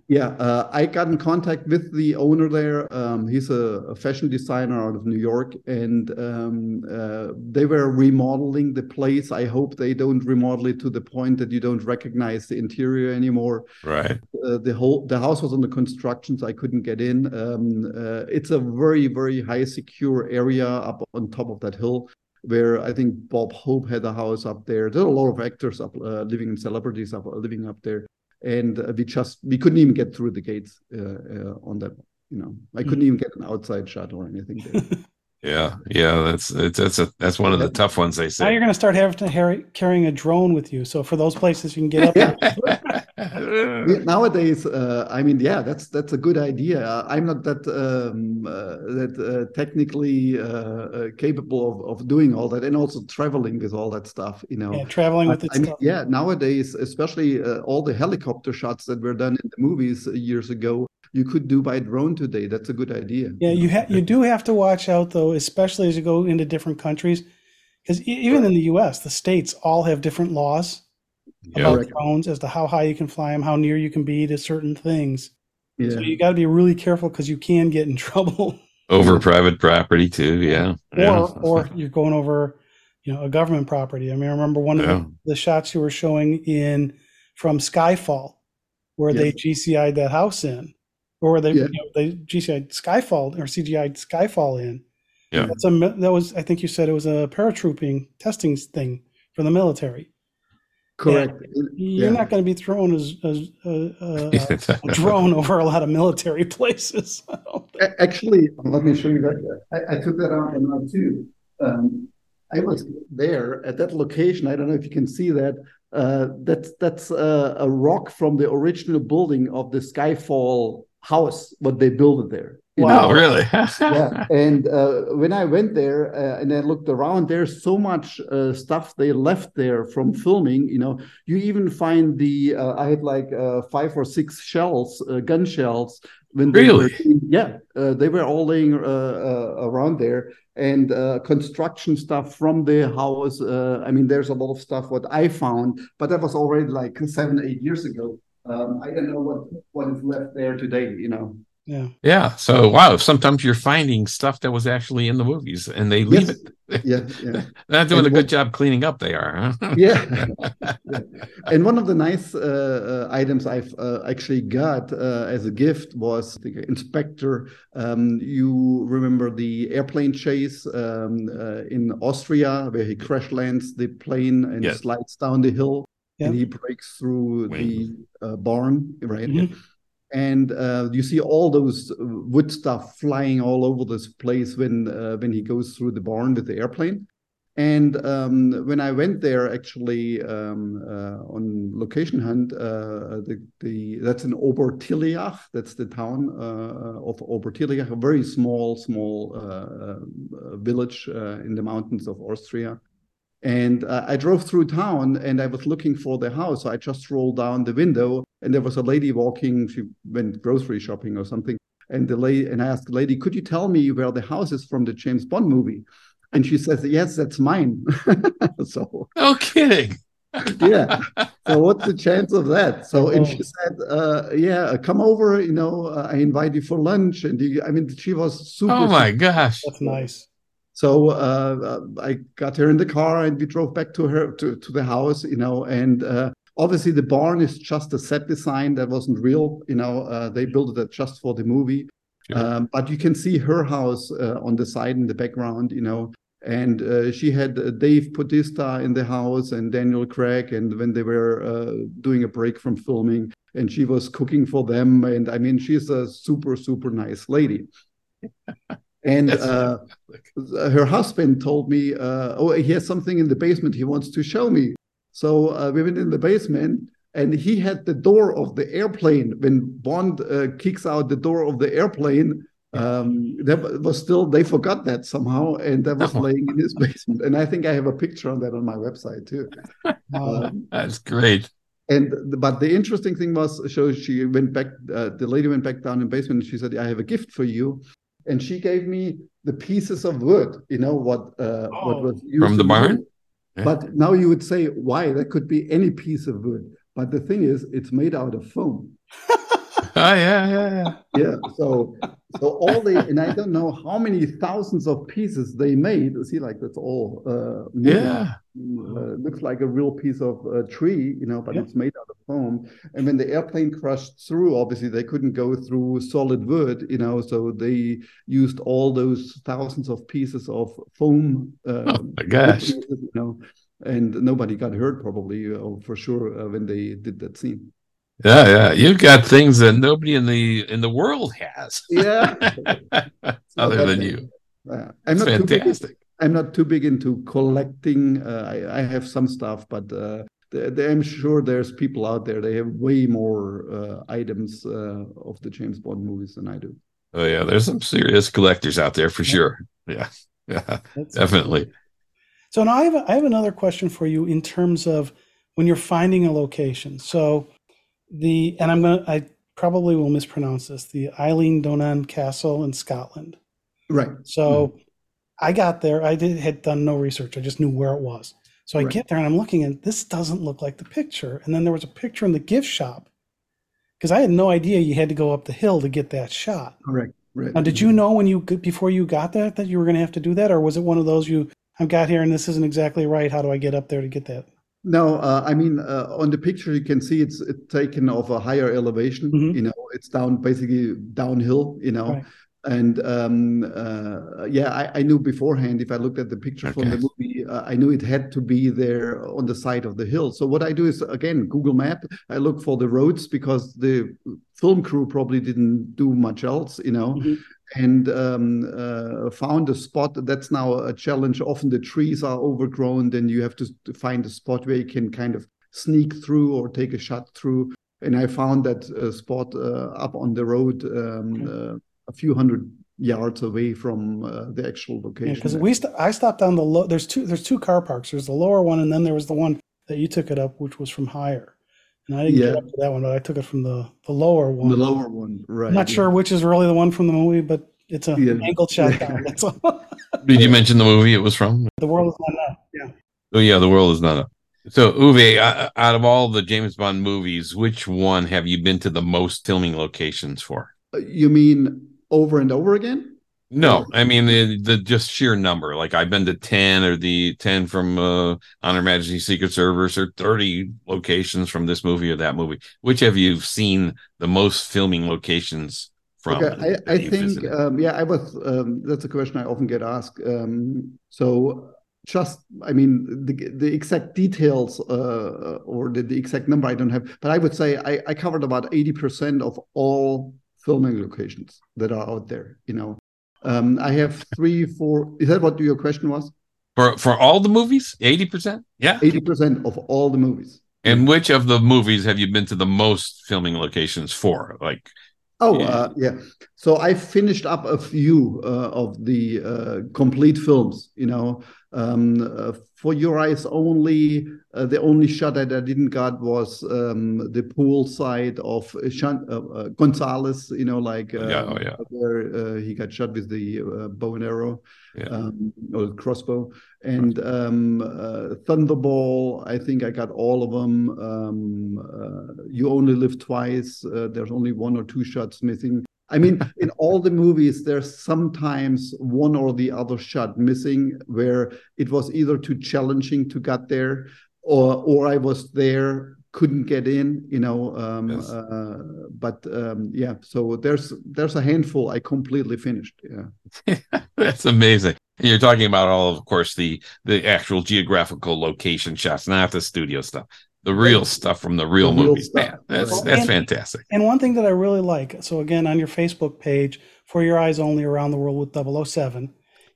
Yeah, uh, I got in contact with the owner there. Um, he's a, a fashion designer out of New York, and um, uh, they were remodeling the place. I hope they don't remodel it to the point that you don't recognize the interior anymore. Right. uh, the whole the house was under construction, so I couldn't get in. Um, uh, it's a very very high secure area up on top of that hill, where I think Bob Hope had a house up there. There are a lot of actors up uh, living and celebrities up living up there, and uh, we just we couldn't even get through the gates uh, uh, on that. You know, I couldn't even get an outside shot or anything there. Yeah, yeah, that's it's that's a that's one of the tough ones they say. Now you're going to start having to carry, carrying a drone with you. So for those places you can get up. Nowadays, uh, I mean, yeah, that's that's a good idea. Uh, I'm not that um, uh, that uh, technically uh, uh, capable of, of doing all that, and also traveling with all that stuff. You know, yeah, traveling with I, it. I mean, yeah, nowadays, especially all the helicopter shots that were done in the movies years ago, you could do by drone today. That's a good idea. Yeah, you ha- you do have to watch out though, especially as you go into different countries, because even in the U.S., the states all have different laws yeah. about drones as to how high you can fly them, how near you can be to certain things. Yeah. So you got to be really careful because you can get in trouble. Over private property too, yeah. Or yeah. or you're going over, you know, a government property. I mean, I remember one of the, the, shots you were showing in from Skyfall, where they GCI'd that house in, or where they you know, they GCI'd Skyfall or CGI'd Skyfall in. Yeah, that's a that was I think you said it was a paratrooping testing thing for the military. Correct. You're yeah. not going to be thrown as, as uh, a drone over a lot of military places. Actually, let me show you that. I, I took that out now too. Um, I was there at that location. I don't know if you can see that. Uh, that's that's uh, a rock from the original building of the Skyfall house. What they built there. Wow, know? really? yeah. And uh, when I went there uh, and I looked around, there's so much uh, stuff they left there from filming. You know, you even find the uh, I had like uh, five or six shells, uh, gun shells. When really? Were, yeah, they were all laying around there, and construction stuff from the house. I mean, there's a lot of stuff what I found, but that was already like seven, eight years ago. Um, I don't know what what is left there today. You know. Yeah. Yeah. So wow, sometimes you're finding stuff that was actually in the movies and they leave yes. it. Yeah. yeah. They're not doing and a good what, job cleaning up, they are. Huh? yeah. yeah. And one of the nice uh, uh, items I've uh, actually got uh, as a gift was the inspector. Um, you remember the airplane chase um, uh, in Austria where he crash lands the plane and yes. slides down the hill and he breaks through Wing. the uh, barn, right? Mm-hmm and uh, you see all those wood stuff flying all over this place when uh, when he goes through the barn with the airplane. And um, when I went there, actually um, uh, on location hunt, uh, the, the that's in Obertilliach. That's the town uh, of Obertilliach, a very small, small uh, village in the mountains of Austria. And uh, I drove through town and I was looking for the house. So I just rolled down the window and there was a lady walking. She went grocery shopping or something. And the lady and I asked the lady, "Could you tell me where the house is from the James Bond movie?" And she says, "Yes, that's mine." so no kidding. yeah. So what's the chance of that? So and she said, uh, "Yeah, come over. You know, uh, I invite you for lunch." And you, I mean, she was super. Oh my gosh, that's nice. So uh, I got her in the car and we drove back to her to, to the house, you know, and uh, obviously the barn is just a set design that wasn't real, you know, uh, they built it just for the movie. Sure. Um, but you can see her house uh, on the side in the background, you know, and uh, she had uh, Dave Bautista in the house and Daniel Craig, and when they were doing a break from filming, and she was cooking for them, and I mean, she's a super super nice lady. And uh, her husband told me, uh, "Oh, he has something in the basement he wants to show me." So uh, we went in the basement, and he had the door of the airplane. When Bond uh, kicks out the door of the airplane, um, that was still they forgot that somehow, and that was oh. laying in his basement. And I think I have a picture on that on my website too. um, That's great. And but the interesting thing was, so she went back. Uh, the lady went back down in basement, and she said, "I have a gift for you." And she gave me the pieces of wood you know what uh, oh, what was used from the barn? Yeah. but now you would say why? That could be any piece of wood. But the thing is it's made out of foam. Oh yeah yeah yeah. Yeah so so all the and i don't know how many thousands of pieces they made. See like that's all uh yeah. Uh, looks like a real piece of uh, tree you know but yeah. it's made out of foam. And when the airplane crashed through obviously they couldn't go through solid wood you know so they used all those thousands of pieces of foam uh, oh my gosh. you know and nobody got hurt probably uh, for sure uh, when they did that scene yeah, yeah. You've got things that nobody in the in the world has. Yeah. Other than you. Uh, I'm That's not fantastic. Too big, I'm not too big into collecting. Uh, I, I, have some stuff, but uh, the, the, I'm sure there's people out there. They have way more uh, items uh, of the James Bond movies than I do. Oh yeah, there's some serious collectors out there for yeah. sure. Yeah, yeah, That's definitely. Cool. So now I have a, I have another question for you in terms of when you're finding a location. So the and I'm gonna I probably will mispronounce this the Eilean Donan Castle in Scotland. Right. So mm. I got there. I did had done no research. I just knew where it was. So I right. get there and I'm looking and this doesn't look like the picture. And then there was a picture in the gift shop because I had no idea you had to go up the hill to get that shot. Correct. Right. Now, did you know when you before you got that that you were going to have to do that, or was it one of those you I got here and this isn't exactly right? How do I get up there to get that? No, uh, I mean uh, on the picture you can see it's, it's taken off a higher elevation. Mm-hmm. You know, it's down basically downhill. You know, right. and um, uh, yeah, I, I, knew beforehand if I looked at the picture okay. from the movie, uh, I knew it had to be there on the side of the hill. So what I do is again Google Map. I look for the roads because the film crew probably didn't do much else. You know. Mm-hmm and um, uh, found a spot that's now a challenge. Often the trees are overgrown, then you have to, find a spot where you can kind of sneak through or take a shot through. And I found that uh, spot uh, up on the road, um, uh, a few hundred yards away from uh, the actual location. Because we, st- I stopped on the low. There's two. There's two car parks. There's the lower one, and then there was the one that you took it up, which was from higher. And I didn't yeah. get up to that one, but I took it from the, the lower one. The lower one, right. I'm not yeah. sure which is really the one from the movie, but it's a yeah. angled shot down. That's all. Did you mention the movie it was from? The World Is Not Enough. Yeah. Oh, yeah, The World Is Not Enough. So, Uwe, out of all the James Bond movies, which one have you been to the most filming locations for? Uh, you mean over and over again? No, I mean the, the just sheer number. Like I've been to ten, or the ten from uh, On Her Majesty Secret Service, or thirty locations from this movie or that movie. Which have you seen the most filming locations from? Okay, I, I think um, yeah, I was. Um, that's a question I often get asked. Um, so just i mean the, the exact details uh, or the, the exact number i don't have but i would say I, I covered about 80% of all filming locations that are out there you know I have three, four. Is that what your question was? For for all the movies, eighty percent. Yeah, eighty percent of all the movies. And which of the movies have you been to the most filming locations for? Like, oh yeah, uh, yeah. so I finished up a few uh, of the uh, complete films. You know, um, uh, for your eyes only, uh, the only shot that I didn't got was um, the pool side of uh, uh Gonzalez. You know, like yeah, oh, yeah. where uh, he got shot with the uh, bow and arrow yeah. um, or crossbow, and um, Thunderball. I think I got all of them. Um, you only live twice. there's only one or two shots missing. I mean, in all the movies, there's sometimes one or the other shot missing where it was either too challenging to get there, or or I was there couldn't get in you know um, yes. uh, but um, yeah so there's there's a handful i completely finished yeah. That's amazing. And you're talking about all of course the the actual geographical location shots not the studio stuff the real stuff from the real, the real movies. Stuff. Man, that's that's and, fantastic. And one thing that I really like, so again, on your Facebook page, for your eyes only around the world with 007,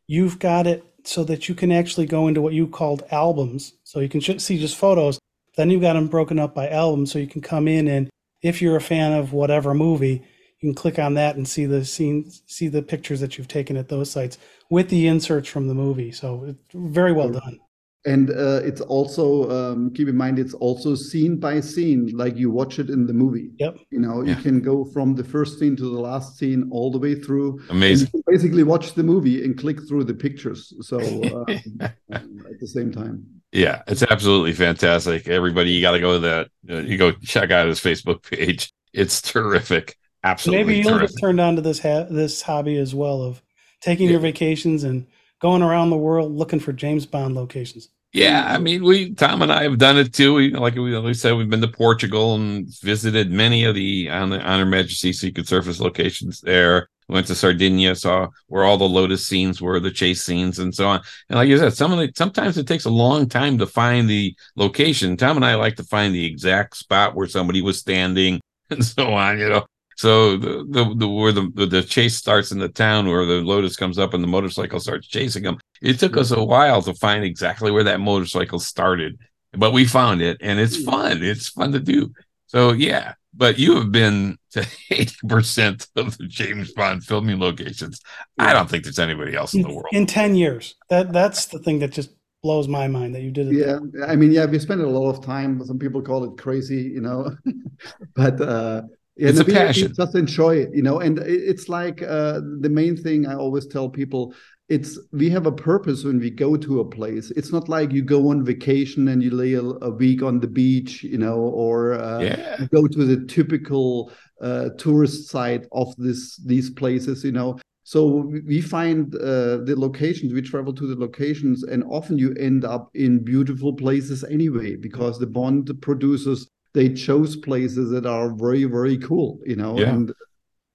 you've got it so that you can actually go into what you called albums. So you can see just photos. Then you've got them broken up by albums, so you can come in and if you're a fan of whatever movie, you can click on that and see the scenes, see the pictures that you've taken at those sites with the inserts from the movie. So it's very well done and uh, it's also um, keep in mind it's also scene by scene like you watch it in the movie. Yep. You know yeah. you can go from the first scene to the last scene all the way through. Amazing. Basically watch the movie and click through the pictures. So um, at the same time. Yeah it's absolutely fantastic. Everybody you got to go to that uh, you go check out his facebook page. It's terrific. Absolutely maybe you'll get turned on to this ha- this hobby as well of taking yeah. your vacations and going around the world looking for James Bond locations. Yeah, I mean, we Tom and I have done it too. We, like we said, we've been to Portugal and visited many of the on the On Her Majesty Secret Service locations there. Went to Sardinia, saw where all the Lotus scenes were, the chase scenes, and so on. And like you said, some of the sometimes it takes a long time to find the location. Tom and I like to find the exact spot where somebody was standing and so on. You know, So the, the, the where the the chase starts in the town where the Lotus comes up and the motorcycle starts chasing them. It took us a while to find exactly where that motorcycle started, but we found it and it's hmm. fun. It's fun to do. So yeah, but you have been to 80% of the James Bond filming locations. Yeah. I don't think there's anybody else in, in, the world. In 10 years. That that's the thing that just blows my mind that you did it. Yeah. I mean, yeah, we spent a lot of time. Some people call it crazy, you know. but uh it's a passion. Just enjoy it, you know. And it's like uh, the main thing I always tell people: it's we have a purpose when we go to a place. It's not like you go on vacation and you lay a, a week on the beach, you know, or uh, yeah. go to the typical uh, tourist site of this these places, you know. So we find uh, the locations, we travel to the locations, and often you end up in beautiful places anyway, because the Bond producers they chose places that are very very cool you know yeah. and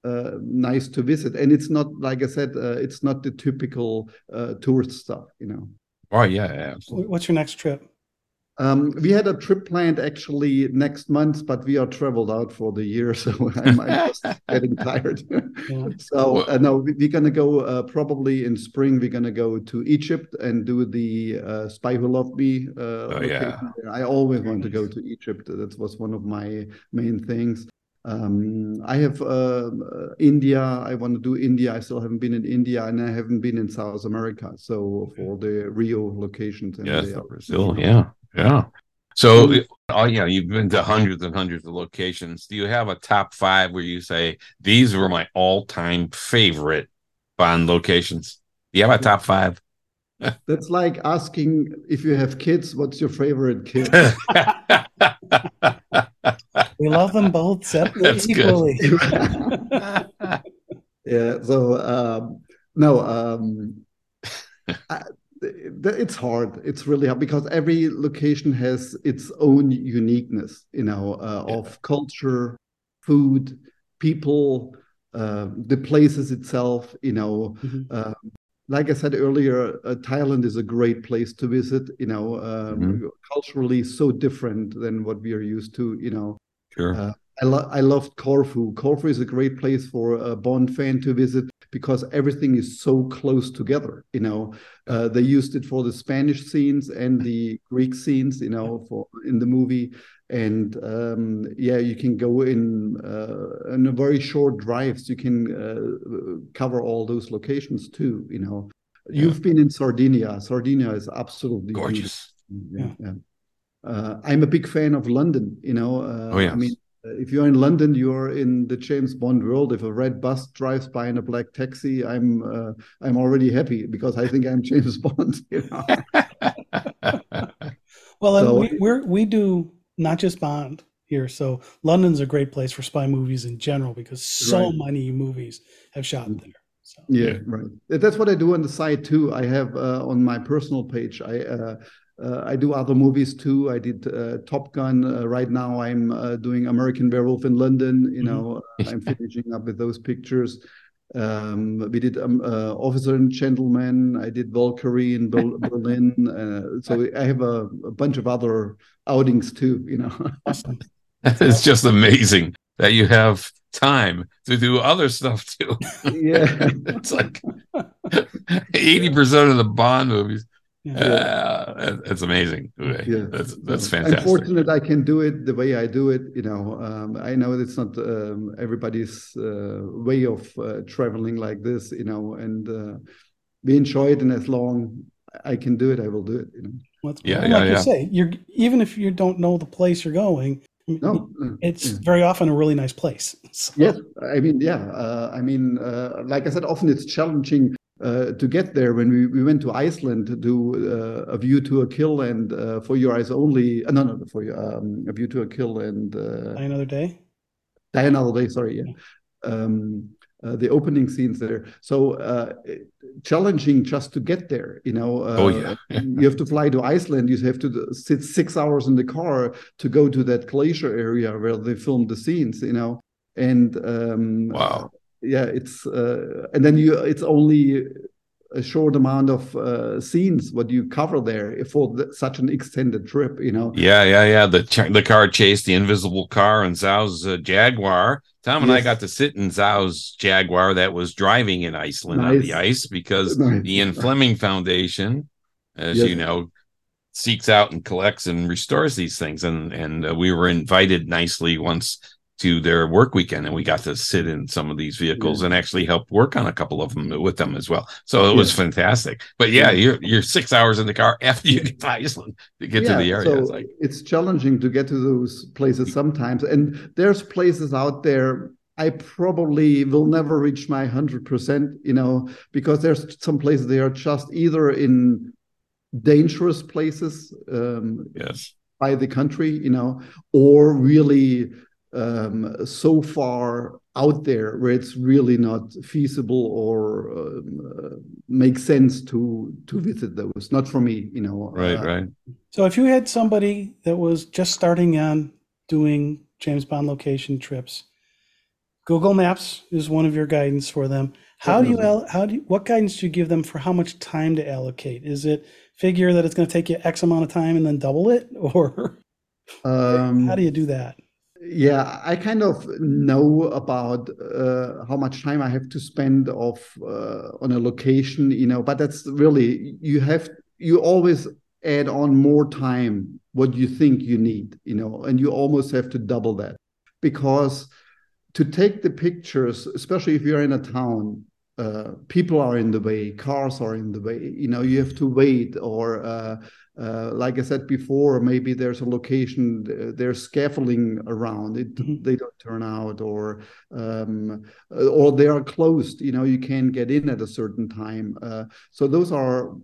uh, nice to visit and it's not like i said uh, it's not the typical uh, tourist stuff you know oh yeah, yeah absolutely. what's your next trip um, we had a trip planned actually next month, but we are traveled out for the year, so I'm, I'm just getting tired. yeah. So uh, no, we, are gonna go uh, probably in spring. We're gonna go to Egypt and do the uh, Spy Who Loved Me. Uh, oh yeah, I always want to go to Egypt. That was one of my main things. Um, I have uh, India. I want to do India. I still haven't been in India, and I haven't been in South America. So for the Rio locations, and yes, Brazil, yeah. Yeah. So, oh yeah, you've been to hundreds and hundreds of locations. Do you have a top five where you say these were my all-time favorite Bond locations? Do you have a top five? That's like asking if you have kids, what's your favorite kid? we love them both separately equally. yeah. So um, no, um, I, it's hard it's really hard because every location has its own uniqueness you know uh, yeah. of culture food people uh, the places itself you know mm-hmm. uh, like i said earlier uh, thailand is a great place to visit you know um, mm-hmm. culturally so different than what we are used to you know sure uh, I, lo- I loved Corfu. Corfu is a great place for a Bond fan to visit because everything is so close together. You know, uh, they used it for the Spanish scenes and the Greek scenes. You know, for in the movie, and um, yeah, you can go in uh, in a very short drives. You can uh, cover all those locations too. You know, yeah. you've been in Sardinia. Sardinia is absolutely gorgeous. Yeah. yeah. Uh, I'm a big fan of London. You know, uh, oh yeah. I mean if you're in London, you're in the James Bond world. If a red bus drives by in a black taxi, I'm uh, I'm already happy because I think I'm James Bond. You know? well, so, we we we do not just Bond here, so London's a great place for spy movies in general because so right. many movies have shot there. So. Yeah, right. That's what I do on the side too. I have uh, on my personal page. I uh, uh, I do other movies too. I did uh, Top Gun. Uh, right now, I'm uh, doing American Werewolf in London. You mm-hmm. know, mm-hmm. I'm finishing up with those pictures. Um, we did um, uh, Officer and Gentleman. I did Valkyrie in Berlin. Uh, so I have a, a, bunch of other outings too. You know, it's just amazing that you have time to do other stuff too. yeah, it's like eighty percent of the Bond movies yeah. Uh, it's amazing. Yeah. That's that's fantastic. Unfortunate, I can do it the way I do it. You know, um, I know it's not um, everybody's uh, way of uh, traveling like this. You know, and uh, we enjoy it, and as long I can do it, I will do it. You know. Well, yeah, yeah, like yeah. you say, you're even if you don't know the place you're going, no, uh, it's yeah. very often a really nice place. So. Yes, I mean, yeah, uh, I mean, uh, like I said, often it's challenging uh, to get there when we, we went to Iceland to do uh, a view to a kill and uh, for your eyes only. Uh, no, no, for you, um, a view to a kill and uh, die another day. Die another day. Sorry, yeah. Um, uh, the opening scenes there. So challenging just to get there. You know. oh yeah. you have to fly to Iceland. You have to sit six hours in the car to go to that glacier area where they filmed the scenes. You know. And um, wow yeah it's uh, and then you it's only a short amount of uh, scenes what you cover there for the, such an extended trip you know yeah yeah yeah the the car chase the invisible car and Zao's uh, jaguar tom and yes. i got to sit in Zao's jaguar that was driving in iceland nice. on the ice because nice. the ian fleming foundation as yes. you know seeks out and collects and restores these things and and uh, we were invited nicely once to their work weekend and we got to sit in some of these vehicles yeah. and actually help work on a couple of them with them as well. So it yeah. was fantastic. But yeah, yeah, you're you're six hours in the car after you get to iceland to get to the area. so it's, like, it's challenging to get to those places sometimes. And there's places out there I probably will never reach my 100%, you know, because there's some places they are just either in dangerous places um, yes. by the country you know or really um, so far out there where it's really not feasible or um, uh, makes sense to to visit those. Not for me, you know. Right, uh, right. So if you had somebody that was just starting on doing James Bond location trips, Google Maps is one of your guidance for them. How do you how do you, what guidance do you give them for how much time to allocate? Is it figure that it's going to take you X amount of time and then double it, or um, how do you do that? Yeah i kind of know about uh, how much time i have to spend off uh, on a location you know but that's really you have you always add on more time what you think you need you know and you almost have to double that. Because to take the pictures especially if you're in a town uh, people are in the way cars are in the way you know you have to wait or uh, like I said before, maybe there's a location, there's scaffolding around it, mm-hmm. they don't turn out, or um, uh, or they are closed. You know, you can't get in at a certain time. Uh, so those are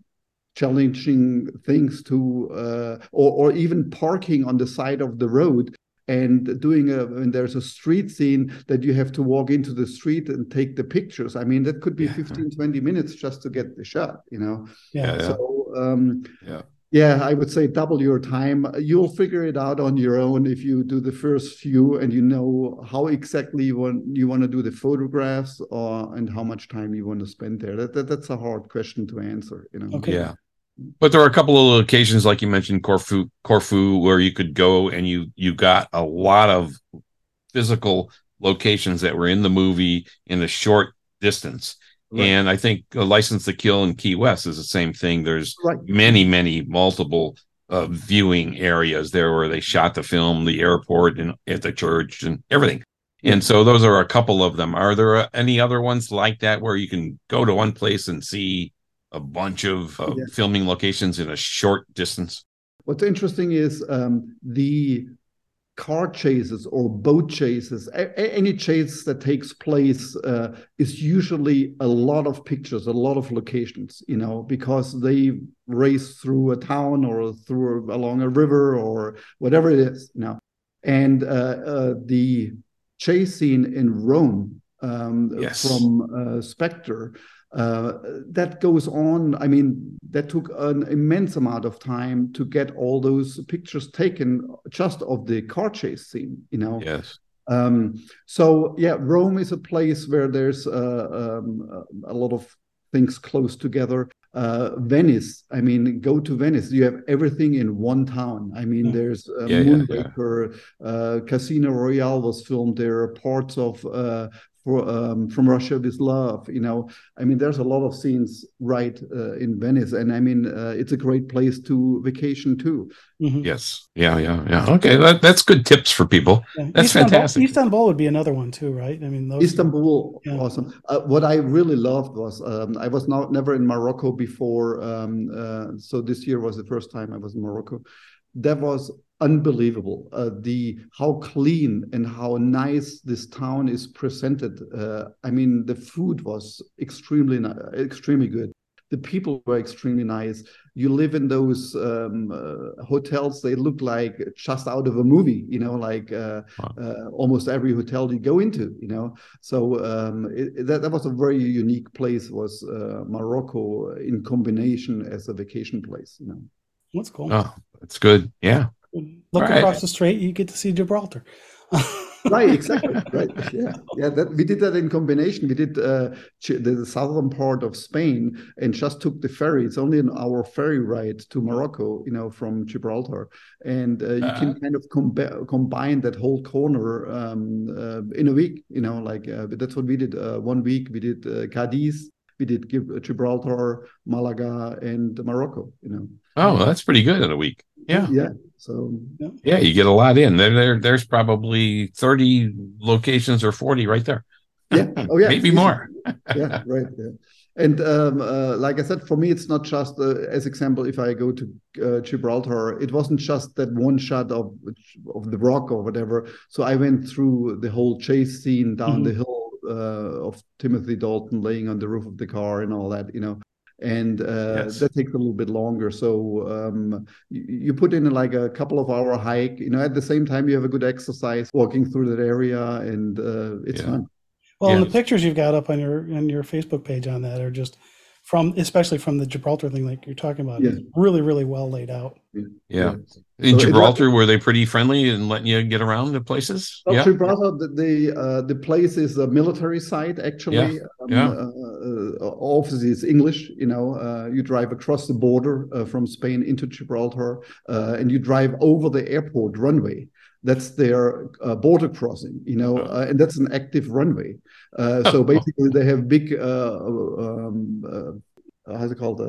challenging things to, uh, or or even parking on the side of the road and doing a when there's a street scene that you have to walk into the street and take the pictures i mean that could be yeah. 15 20 minutes just to get the shot you know yeah so um, yeah yeah, I would say double your time. You'll figure it out on your own if you do the first few and you know how exactly you want you want to do the photographs or and how much time you want to spend there. That, that that's a hard question to answer, you know. Okay. Yeah. But there are a couple of locations like you mentioned Corfu Corfu where you could go and you you got a lot of physical locations that were in the movie in a short distance Right. And I think a License to Kill in Key West is the same thing. There's right. many, many multiple uh, viewing areas there where they shot the film, the airport, and at the church, and everything. And so those are a couple of them. Are there uh, any other ones like that where you can go to one place and see a bunch of uh, yeah. filming locations in a short distance? What's interesting is um, the car chases or boat chases, any chase that takes place uh, is usually a lot of pictures, a lot of locations, you know, because they race through a town or through along a river or whatever it is, you know. And uh, uh, the chase scene in Rome um, yes. from uh, Spectre uh, that goes on. I mean, that took an immense amount of time to get all those pictures taken just of the car chase scene, you know? Yes. Um, so, yeah, Rome is a place where there's uh, um, a lot of things close together. Uh, Venice, I mean, go to Venice. You have everything in one town. I mean, there's uh, yeah, Moonraker, yeah, yeah. Uh, Casino Royale was filmed there. Parts of uh, for, um, from Russia with love. You know, I mean, there's a lot of scenes right uh, in Venice, and I mean, uh, it's a great place to vacation too. Mm-hmm. Yes, yeah, yeah, yeah. Okay, that, that's good tips for people. Yeah. That's Istanbul, fantastic. Istanbul would be another one too, right? I mean, Istanbul, yeah. awesome. Uh, what I really loved was um, I was not never in Morocco before, um, uh, so this year was the first time I was in Morocco. That was unbelievable. Uh, the how clean and how nice this town is presented. Uh, I mean, the food was extremely extremely good. The people were extremely nice. You live in those um, uh, hotels; they look like just out of a movie. You know, like uh, wow. Uh, almost every hotel you go into. You know, so um, it, that that was a very unique place. Was uh, Morocco in combination as a vacation place? You know, that's cool. Oh, that's good. Yeah. Look right. across the strait, you get to see Gibraltar. right, exactly. Right. Yeah. Yeah. That we did that in combination. We did uh, the southern part of Spain and just took the ferry. It's only an hour ferry ride to Morocco, you know, from Gibraltar. And uh, you uh-huh. can kind of com- combine that whole corner um, uh, in a week, you know, like uh, that's what we did. Uh, one week we did uh, Cadiz, we did Gibraltar, Malaga, and Morocco, you know. Oh, that's pretty good in a week. Yeah. Yeah. So yeah. yeah, you get a lot in. There, there there's probably 30 locations or 40 right there. Yeah. Oh yeah. Maybe more. yeah, right. Yeah. And um, uh, like I said, for me, it's not just uh, as example. If I go to uh, Gibraltar, it wasn't just that one shot of of the rock or whatever. So I went through the whole chase scene down mm-hmm. the hill uh, of Timothy Dalton laying on the roof of the car and all that. You know, and uh, yes. that takes a little bit longer. So um, you, you, put in like a couple of hour hike. You know, at the same time you have a good exercise walking through that area, and uh, it's yeah. fun. Well, yes. and the pictures you've got up on your on your Facebook page on that are just from especially from the Gibraltar thing like you're talking about. Yeah. really, really well laid out. Yeah. yeah. In so Gibraltar, were they pretty friendly and letting you get around the places? Well, yeah. Gibraltar, the the, uh, the place is a military site actually. Yeah. Um, yeah. Uh, uh, obviously, it's English. You know, uh, you drive across the border uh, from Spain into Gibraltar, uh, and you drive over the airport runway that's their uh, border crossing, you know, oh. uh, and that's an active runway. Uh, so oh. basically, they have big, uh, um, uh, how's it called?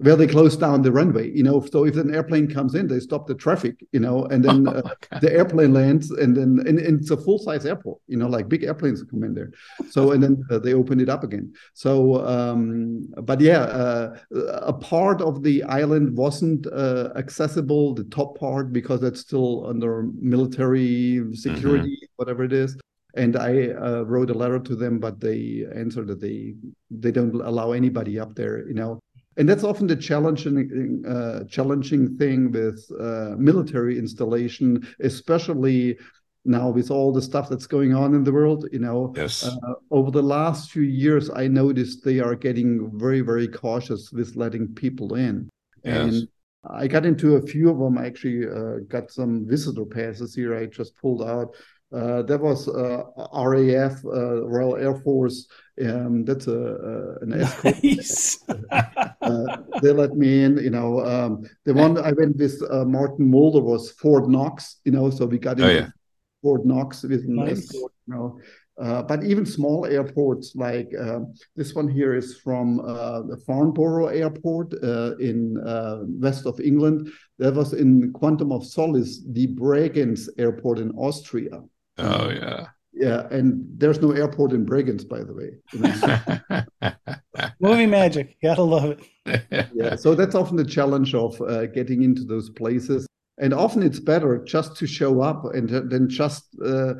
Where they close down the runway, you know. So if an airplane comes in, they stop the traffic, you know, and then uh, the airplane lands, and then and, and it's a full size airport, you know, like big airplanes come in there. So and then uh, they open it up again. So, um, but yeah, uh, a part of the island wasn't uh, accessible, the top part, because that's still under military security, mm-hmm. whatever it is and I uh, wrote a letter to them, but they answered that they they don't allow anybody up there. You know, and that's often the challenging uh, challenging thing with uh, military installation, especially now with all the stuff that's going on in the world. You know, yes. Uh, over the last few years, I noticed they are getting very very cautious with letting people in, yes. and I got into a few of them. I actually uh, got some visitor passes here. I just pulled out. Uh, that was uh, RAF, uh, Royal Air Force. Um, that's a, a an nice. Uh, they let me in. You know, um, the one I went with uh, Martin Mulder was Fort Knox. You know, so we got oh, into oh, yeah. Fort Knox with an nice. escort. You know, uh, but even small airports like uh, this one here is from uh, the Farnborough Airport uh, in west of England. That was in Quantum of Solace, the Bregenz Airport in Austria. Oh yeah. Yeah, and there's no airport in Bregenz, by the way. Movie magic, gotta love it. yeah, so that's often the challenge of uh, getting into those places, and often it's better just to show up and then just uh,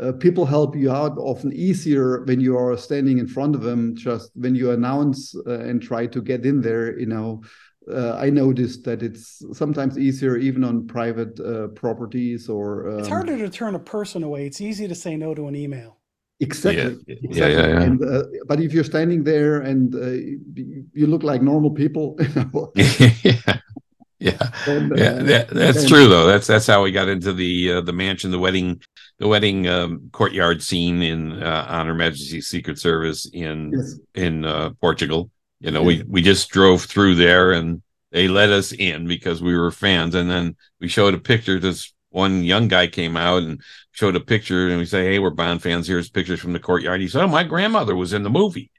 uh, people help you out. Often easier when you are standing in front of them. Just when you announce uh, and try to get in there, you know, uh, I noticed that it's sometimes easier even on private uh, properties or. Um, it's harder to turn a person away. It's easy to say no to an email. Exactly. Yeah, exactly. yeah, yeah. yeah. And, uh, but if you're standing there and uh, you look like normal people, yeah. Yeah, and, yeah, uh, that, that's and, true though. That's that's how we got into the uh, the mansion, the wedding, the wedding um, courtyard scene in uh, on Her Majesty's Secret Service in yes. in uh, Portugal. You know, we we just drove through there and they let us in because we were fans. And then we showed a picture. This one young guy came out and showed a picture, and we say, "Hey, we're Bond fans. Here's pictures from the courtyard." He said, "Oh, my grandmother was in the movie."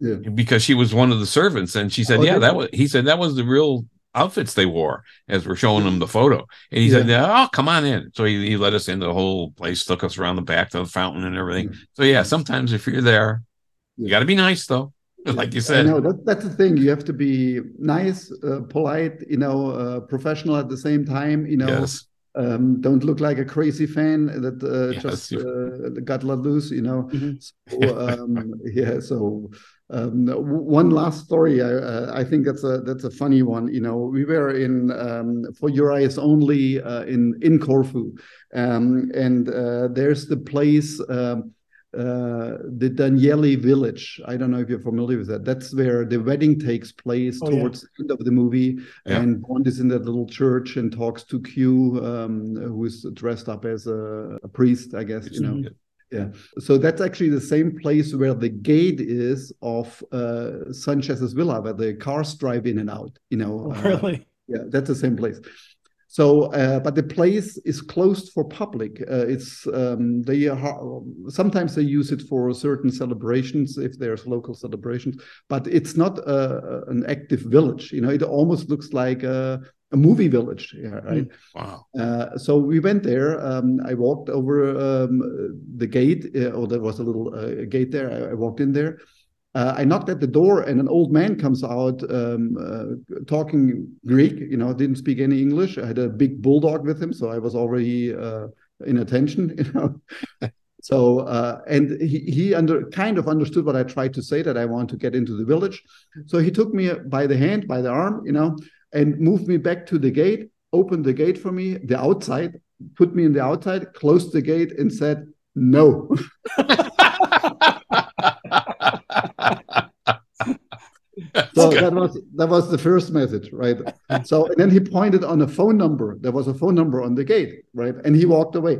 Yeah. Because she was one of the servants, and she said, oh, "Yeah, that was." He said that was the real outfits they wore as we're showing them the photo. And he yeah. said, "Oh, come on in." So he, he let us into the whole place, took us around the back to the fountain and everything. Yeah. So yeah, sometimes if you're there, you got to be nice though. like you said. No, that, that's the thing. You have to be nice, uh, polite, you know, uh, professional at the same time. You know, yes. um, don't look like a crazy fan that uh, yes. just uh, got let loose. You know. Mm-hmm. So, um, yeah. So um, one last story. I, uh, I think that's a that's a funny one. You know, we were in um, for your eyes only uh, in in Corfu, um, and there's the place. Uh, the Danilia village. I don't know if you're familiar with that. That's where the wedding takes place oh, towards yeah. the end of the movie. Yeah. And Bond is in that little church and talks to Q, um, who's dressed up as a, a priest, I guess, you know. Yeah. So that's actually the same place where the gate is of uh, Sanchez's villa, where the cars drive in and out. You know. Uh, really? Yeah, that's the same place. So, uh, but the place is closed for public. Uh, it's um, they are, sometimes they use it for certain celebrations if there's local celebrations, but it's not a, an active village. You know, it almost looks like a, a movie village. Yeah, right. Wow. Uh, so we went there. Um, I walked over um, the gate, uh, or there was a little uh, gate there. I, I walked in there uh, I knocked at the door, and an old man comes out um, uh, talking Greek. You know, didn't speak any English. I had a big bulldog with him, so I was already uh, in attention. You know, so uh, and he he under kind of understood what I tried to say that I want to get into the village. So he took me by the hand, by the arm, you know, and moved me back to the gate. Opened the gate for me, the outside, put me in the outside, closed the gate, and said no. so that was that was the first message, right? So and then he pointed on a phone number. There was a phone number on the gate, right? And he walked away.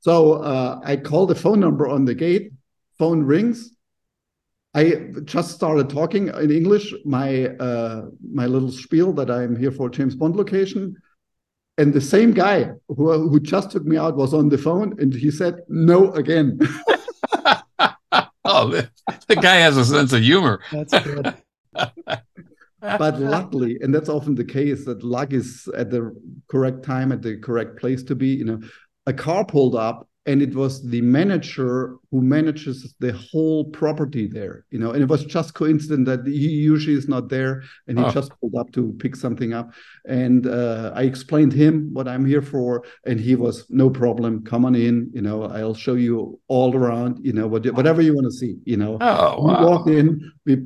So uh, I called the phone number on the gate. Phone rings. I just started talking in English. My uh, my little spiel that I'm here for James Bond location. And the same guy who, who just took me out was on the phone, and he said no again. oh, the, the guy has a sense of humor. That's good. But luckily, and that's often the case, that luck is at the correct time, at the correct place to be. You know, a car pulled up and it was the manager who manages the whole property there you know and it was just coincident that he usually is not there and he oh. just pulled up to pick something up and uh, i explained him what i'm here for and he was no problem come on in you know i'll show you all around you know what, whatever you want to see you know oh, wow. we walked in we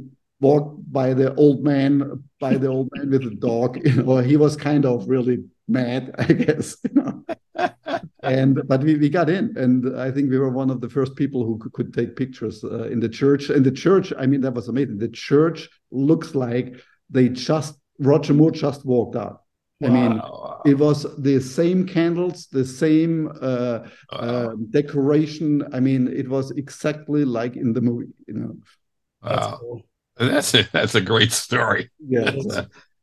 walked by the old man by the old man with the dog. You know he was kind of really mad i guess you know. And but we, we got in and i think we were one of the first people who could, could take pictures uh, in the church. And the church i mean that was amazing. The church looks like they just roger moore just walked out. I mean it was the same candles the same uh, wow. uh, decoration. I mean it was exactly like in the movie you know. Wow. cool. That's a, that's a great story yeah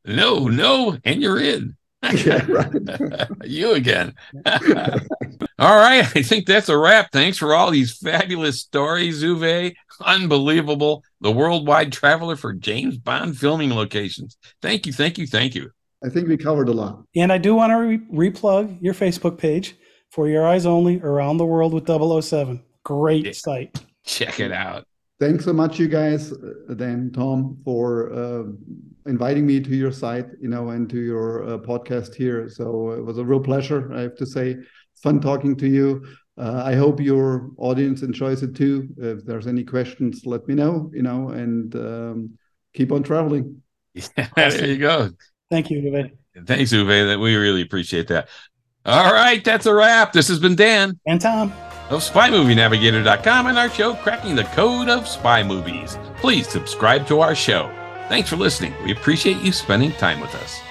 no no and you're in yeah, right. you again. all right. I think that's a wrap. Thanks for all these fabulous stories, Uwe. Unbelievable. The worldwide traveler for James Bond filming locations. Thank you. Thank you. Thank you. I think we covered a lot. And I do want to re- replug your Facebook page for your eyes only around the world with 007. Great yeah. site. Check it out thanks so much, you guys, uh, Dan, Tom, for uh, inviting me to your site, you know, and to your uh, podcast here. So it was a real pleasure, I have to say. Fun talking to you. Uh, I hope your audience enjoys it too. If there's any questions, let me know, you know, and um, keep on traveling. Yeah, there you go. Thank you, Uwe. Thanks, Uwe. That we really appreciate that. All right, that's a wrap. This has been Dan and Tom of SpyMovieNavigator.com and our show, Cracking the Code of Spy Movies. Please subscribe to our show. Thanks for listening. We appreciate you spending time with us.